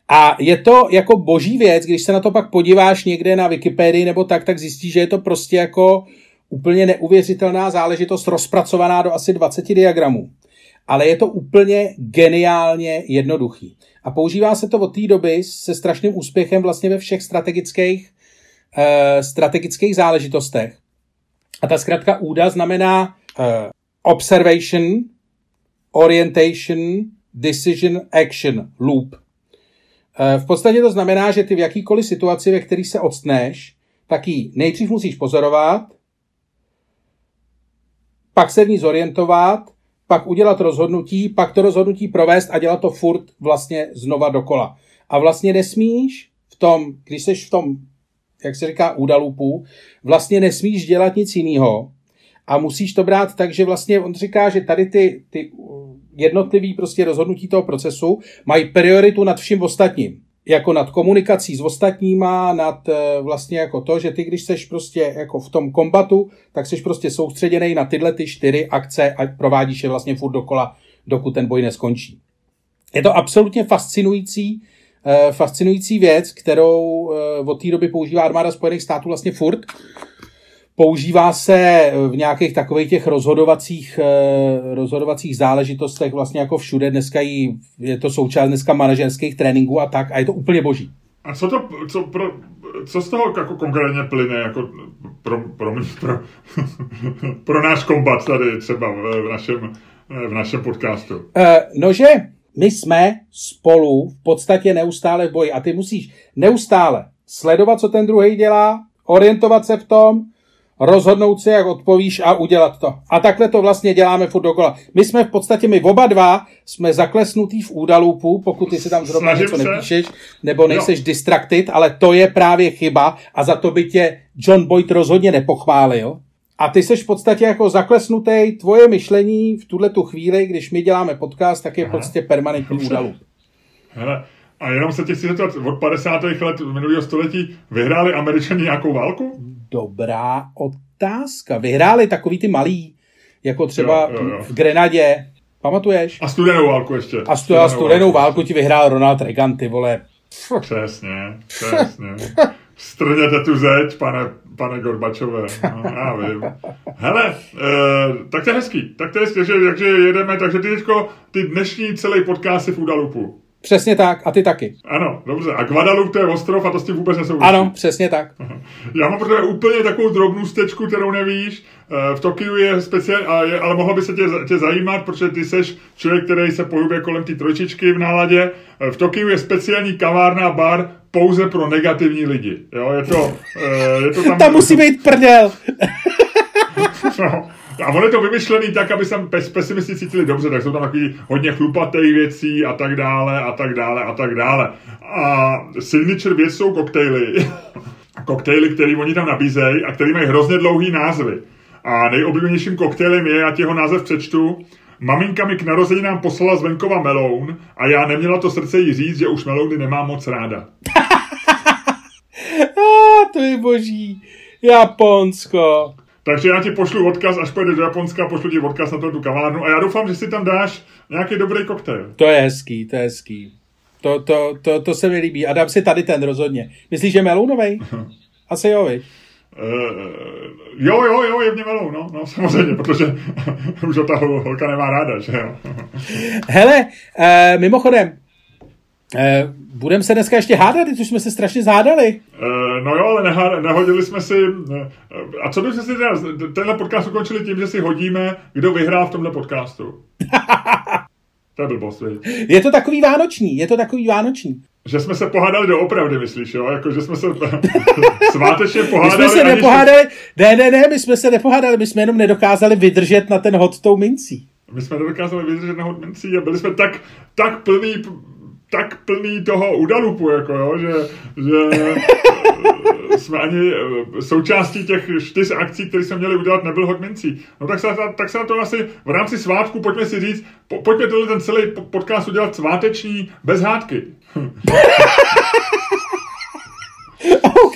A je to jako boží věc, když se na to pak podíváš někde na Wikipedii nebo tak, tak zjistíš, že je to prostě jako úplně neuvěřitelná záležitost rozpracovaná do asi 20 diagramů. Ale je to úplně geniálně jednoduchý. A používá se to od té doby se strašným úspěchem vlastně ve všech strategických, uh, strategických záležitostech. A ta zkrátka úda znamená uh, observation, orientation, decision, action, loop. Eh, v podstatě to znamená, že ty v jakýkoliv situaci, ve které se odstneš, tak ji nejdřív musíš pozorovat, pak se v ní zorientovat, pak udělat rozhodnutí, pak to rozhodnutí provést a dělat to furt vlastně znova dokola. A vlastně nesmíš v tom, když jsi v tom, jak se říká, údalupu, vlastně nesmíš dělat nic jiného a musíš to brát tak, že vlastně on říká, že tady ty, ty jednotlivý prostě rozhodnutí toho procesu mají prioritu nad vším ostatním. Jako nad komunikací s ostatníma, nad eh, vlastně jako to, že ty, když seš prostě jako v tom kombatu, tak seš prostě soustředěný na tyhle ty čtyři akce a provádíš je vlastně furt dokola, dokud ten boj neskončí. Je to absolutně fascinující, eh, fascinující věc, kterou eh, od té doby používá armáda Spojených států vlastně furt Používá se v nějakých takových těch rozhodovacích, eh, rozhodovacích záležitostech vlastně jako všude. Dneska jí, je to součást dneska manažerských tréninků a tak a je to úplně boží. A co, to, co, pro, co z toho jako konkrétně plyne jako pro, pro, pro, pro náš kombat tady třeba v našem, v našem podcastu? Uh, nože, my jsme spolu v podstatě neustále v boji a ty musíš neustále sledovat, co ten druhý dělá, orientovat se v tom, rozhodnout se, jak odpovíš a udělat to. A takhle to vlastně děláme furt dokola. My jsme v podstatě, my oba dva jsme zaklesnutý v údalupu, pokud ty si tam zrovna Snažím něco se. nepíšeš, nebo nejseš jo. distracted, ale to je právě chyba a za to by tě John Boyd rozhodně nepochválil. A ty seš v podstatě jako zaklesnutý, tvoje myšlení v tuhle tu chvíli, když my děláme podcast, tak je v podstatě permanentní údalup. Hele, a jenom se tě chci zeptat, od 50. let minulého století vyhráli američani nějakou válku? Dobrá otázka. Vyhráli takový ty malý, jako třeba jo, jo, jo. v Grenadě. Pamatuješ? A studenou válku ještě. A, stu, studenou, studenou válku, válku ti vyhrál Ronald Reagan, ty vole. Přesně, přesně. Strněte tu zeď, pane, pane Gorbačové. No, já vím. Hele, e, tak to je hezký. Tak to je hezký, takže, takže jedeme, takže ty teďko, ty dnešní celý podcast v Udalupu. Přesně tak, a ty taky. Ano, dobře. A Guadalupe to je ostrov a to s tím vůbec nesouvisí. Ano, přesně tak. Já mám pro úplně takovou drobnou stečku, kterou nevíš. Eh, v Tokiu je speciální, ale mohlo by se tě, tě zajímat, protože ty seš člověk, který se pohybuje kolem té trojčičky v náladě. Eh, v Tokiu je speciální kavárna, bar pouze pro negativní lidi. Jo, je to, eh, je to tam... tam musí být prdel. no, A ono je to vymyšlený tak, aby se pes, pesimisti cítili dobře, tak jsou tam takový hodně chlupatých věcí a tak dále, a tak dále, a tak dále. A signature věc jsou koktejly. koktejly, které oni tam nabízejí a které mají hrozně dlouhý názvy. A nejoblíbenějším koktejlem je, já ti jeho název přečtu, Maminka mi k narozeninám poslala z venkova meloun a já neměla to srdce jí říct, že už melouny nemám moc ráda. a, to je boží. Japonsko. Takže já ti pošlu odkaz, až pojedeš do Japonska, pošlu ti odkaz na tu kavárnu a já doufám, že si tam dáš nějaký dobrý koktejl. To je hezký, to je hezký. To, to, to, to se mi líbí. A dám si tady ten rozhodně. Myslíš, že melounovej? Asi jo, viď? Uh, jo, jo, jo, je v něm melou, no, no, samozřejmě, protože už ho ta holka nemá ráda, že jo. Hele, uh, mimochodem, uh, budeme se dneska ještě hádat, už jsme se strašně zhádali. Uh, no jo, ale neha, nehodili jsme si... Uh, a co bychom si teda, tenhle podcast ukončili tím, že si hodíme, kdo vyhrál v tomhle podcastu. to je blbost, Je to takový vánoční, je to takový vánoční. Že jsme se pohádali do opravdy, myslíš, jo? Jako, že jsme se svátečně pohádali. My jsme se nepohádali, ne, ne, ne, my jsme se nepohádali, my jsme jenom nedokázali vydržet na ten hod tou mincí. My jsme nedokázali vydržet na hod mincí a byli jsme tak, tak plný tak plný toho udalupu, jako jo, že, že jsme ani eh, součástí těch čtyř akcí, které jsme měli udělat, nebyl hod mincí. No tak se, tak se na to asi v rámci svátku, pojďme si říct, po, pojďme ten celý podcast udělat sváteční bez hádky. OK.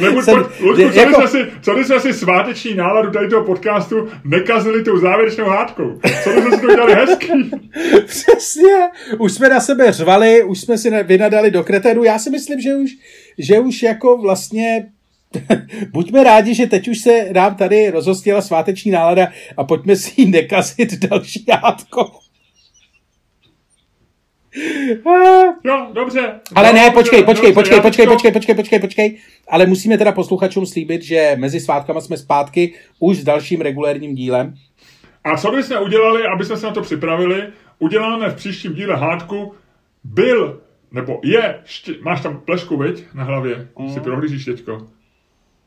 Nebuď, Jsem, pojď, Luďku, co, jako... si, co když jsme si sváteční náladu tady toho podcastu nekazili tou závěrečnou hádkou? Co jsme si to udělali hezký? Přesně. Už jsme na sebe řvali, už jsme si vynadali do kretéru. Já si myslím, že už, že už jako vlastně Buďme rádi, že teď už se nám tady rozhostila sváteční nálada a pojďme si ji nekazit další hádkou. No, dobře. Ale ne, počkej, počkej, dobře, počkej, počkej, počkej, počkej, počkej, počkej. Ale musíme teda posluchačům slíbit, že mezi svátkama jsme zpátky už s dalším regulérním dílem. A co bychom udělali, aby jsme se na to připravili? Uděláme v příštím díle hádku. Byl, nebo je, ště... máš tam plešku, viď, na hlavě, mm. si prohlížíš teďko.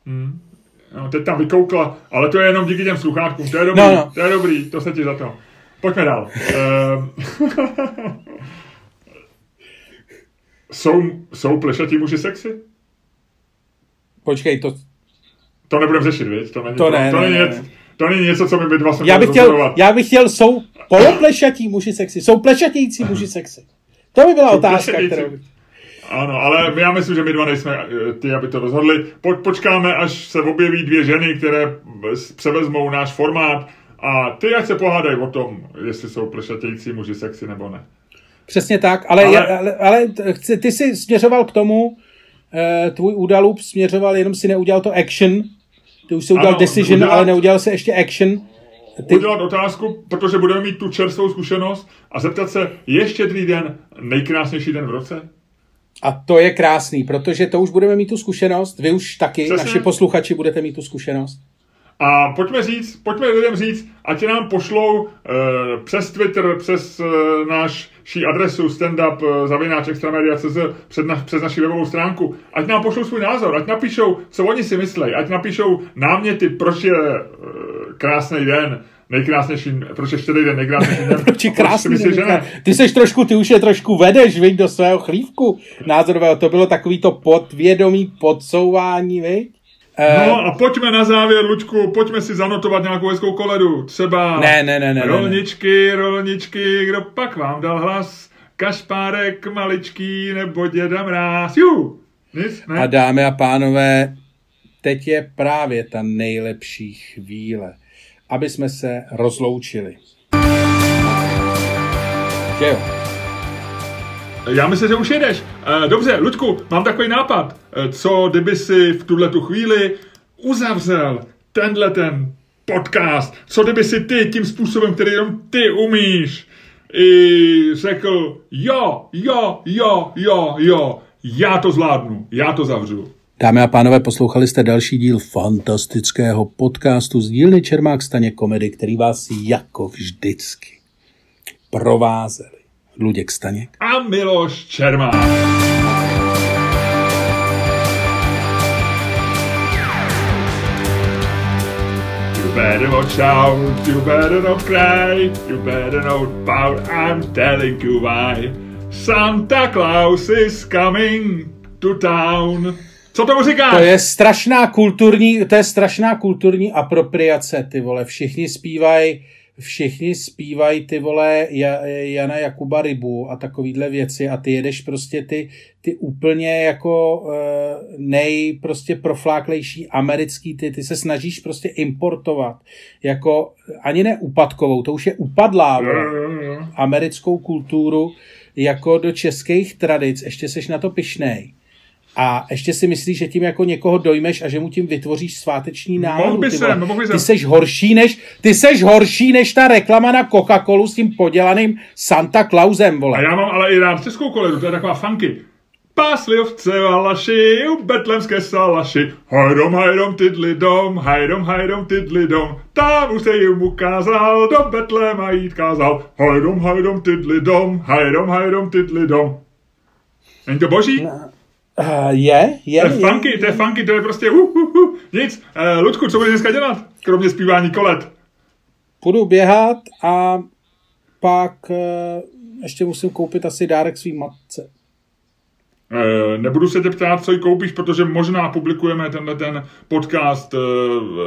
Mm. No, teď tam vykoukla, ale to je jenom díky těm sluchátkům, to je dobrý, no, no. to je dobrý, to se ti za to. Pojďme dál. Ehm. Jsou, jsou plešatí muži sexy? Počkej, to... To nebudeme řešit, víc? To není, to, ne, to, ne, není, ne, to není něco, co my dva jsme já bych, chtěl, já bych chtěl, jsou poloplešatí muži sexy, jsou plešatící muži sexy. To by byla jsou otázka, kterou. Ano, ale já myslím, že my dva nejsme eh, ty, aby to rozhodli. Po, počkáme, až se objeví dvě ženy, které převezmou náš formát a ty ať se pohádají o tom, jestli jsou plešatějící muži sexy nebo ne. Přesně tak, ale, ale... Já, ale, ale ty jsi směřoval k tomu, eh, tvůj údalup směřoval, jenom si neudělal to action, ty už jsi udělal ano, decision, udělat, ale neudělal se ještě action. Ty... Udělat otázku, protože budeme mít tu čerstvou zkušenost a zeptat se, je štědrý den nejkrásnější den v roce? A to je krásný, protože to už budeme mít tu zkušenost, vy už taky, Přesně. naši posluchači budete mít tu zkušenost. A pojďme říct, pojďme lidem říct, ať nám pošlou e, přes Twitter, přes e, náš adresu standup e, zavináč extramedia.cz před na, přes naši webovou stránku, ať nám pošlou svůj názor, ať napíšou, co oni si myslí, ať napíšou náměty, proč je e, krásný den, nejkrásnější, proč je štědrý den nejkrásnější den. proč je krásný myslíš, že ne? Ty seš trošku, ty už je trošku vedeš, viď, do svého chlívku názorového. To bylo takový to podvědomý podsouvání, viď? Eh, no a pojďme na závěr, Luďku, pojďme si zanotovat nějakou hezkou koledu. Třeba ne, ne, ne, ne, rolničky, ne. rolničky, kdo pak vám dal hlas? Kašpárek maličký nebo děda mráz. Jú, nic, ne? A dámy a pánové, teď je právě ta nejlepší chvíle, aby jsme se rozloučili. Že jo? Já myslím, že už jedeš. Eh, dobře, Ludku, mám takový nápad. Eh, co kdyby si v tuhle tu chvíli uzavřel tenhle ten podcast? Co kdyby si ty tím způsobem, který jenom ty umíš, i řekl, jo, jo, jo, jo, jo, já to zvládnu, já to zavřu. Dámy a pánové, poslouchali jste další díl fantastického podcastu z dílny Čermák Staně komedy, který vás jako vždycky provázeli. Luděk Staněk a Miloš Čermák. better watch out, you better not cry, you better not pout, I'm telling you why. Santa Claus is coming to town. Co tomu říkáš? To je strašná kulturní, to je strašná kulturní apropriace, ty vole. Všichni zpívají všichni zpívají ty vole Jana Jakuba Rybu a takovýhle věci a ty jedeš prostě ty, ty úplně jako eh, nej prostě profláklejší americký, ty, ty se snažíš prostě importovat jako ani ne úpadkovou, to už je upadlá vole, americkou kulturu jako do českých tradic, ještě seš na to pišnej. A ještě si myslíš, že tím jako někoho dojmeš a že mu tím vytvoříš sváteční náladu. Mohl by ty, jsem, mohl by ty seš horší než, ty seš horší než ta reklama na Coca-Colu s tím podělaným Santa Clausem, vole. A já mám ale i rád českou koledu, to je taková funky. Pásli ovce valaši, u betlemské salaši, hajdom, hajdom, tydli dom, hajdom, hajdom, tydli dom, tam už se jim ukázal, do Betlema jít kázal, hajdom, hajdom, tydli dom, hajdom, hajdom, tydli dom. Není to boží? No. Uh, je, je. To je funky, je, to je funky, to je prostě uh, uh, uh. nic. Uh, Ludku, co budeš dneska dělat, kromě zpívání kolet? Půjdu běhat a pak uh, ještě musím koupit asi dárek svým matce. Uh, nebudu se tě ptát, co jí koupíš, protože možná publikujeme tenhle ten podcast uh, uh,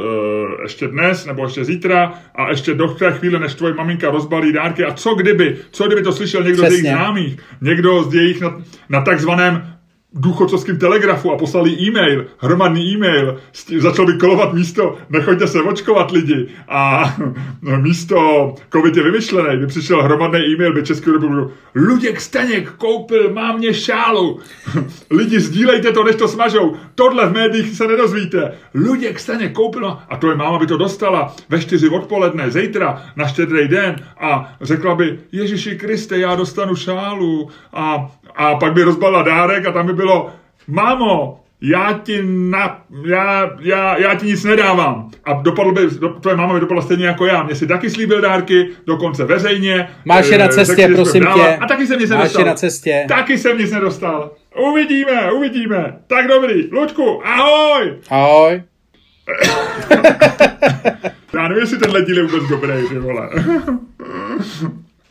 ještě dnes nebo ještě zítra a ještě do té chvíle, než tvoje maminka rozbalí dárky. A co kdyby, co kdyby to slyšel někdo Přesně. z jejich známých, někdo z jejich na, na takzvaném důchodcovským telegrafu a poslali e-mail, hromadný e-mail, začal by kolovat místo, nechoďte se očkovat lidi. A místo covid je vymyšlený, by přišel hromadný e-mail by Českou republiku, Luděk Staněk koupil mámě šálu, lidi sdílejte to, než to smažou, tohle v médiích se nedozvíte, Luděk Staněk koupil, a to je máma by to dostala ve čtyři odpoledne, zítra, na štědrý den a řekla by, Ježíši Kriste, já dostanu šálu. A a pak by rozbalila dárek a tam by bylo, mámo, já ti, na, já, já, já ti nic nedávám. A dopadl by, do, tvoje máma by dopadla stejně jako já. Mně si taky slíbil dárky, dokonce veřejně. Máš je na eh, cestě, prosím tě. A taky jsem nic Máš nedostal. na cestě. Taky jsem nic nedostal. Uvidíme, uvidíme. Tak dobrý. Luďku, ahoj. Ahoj. já nevím, jestli tenhle díl je vůbec dobrý, ty vole.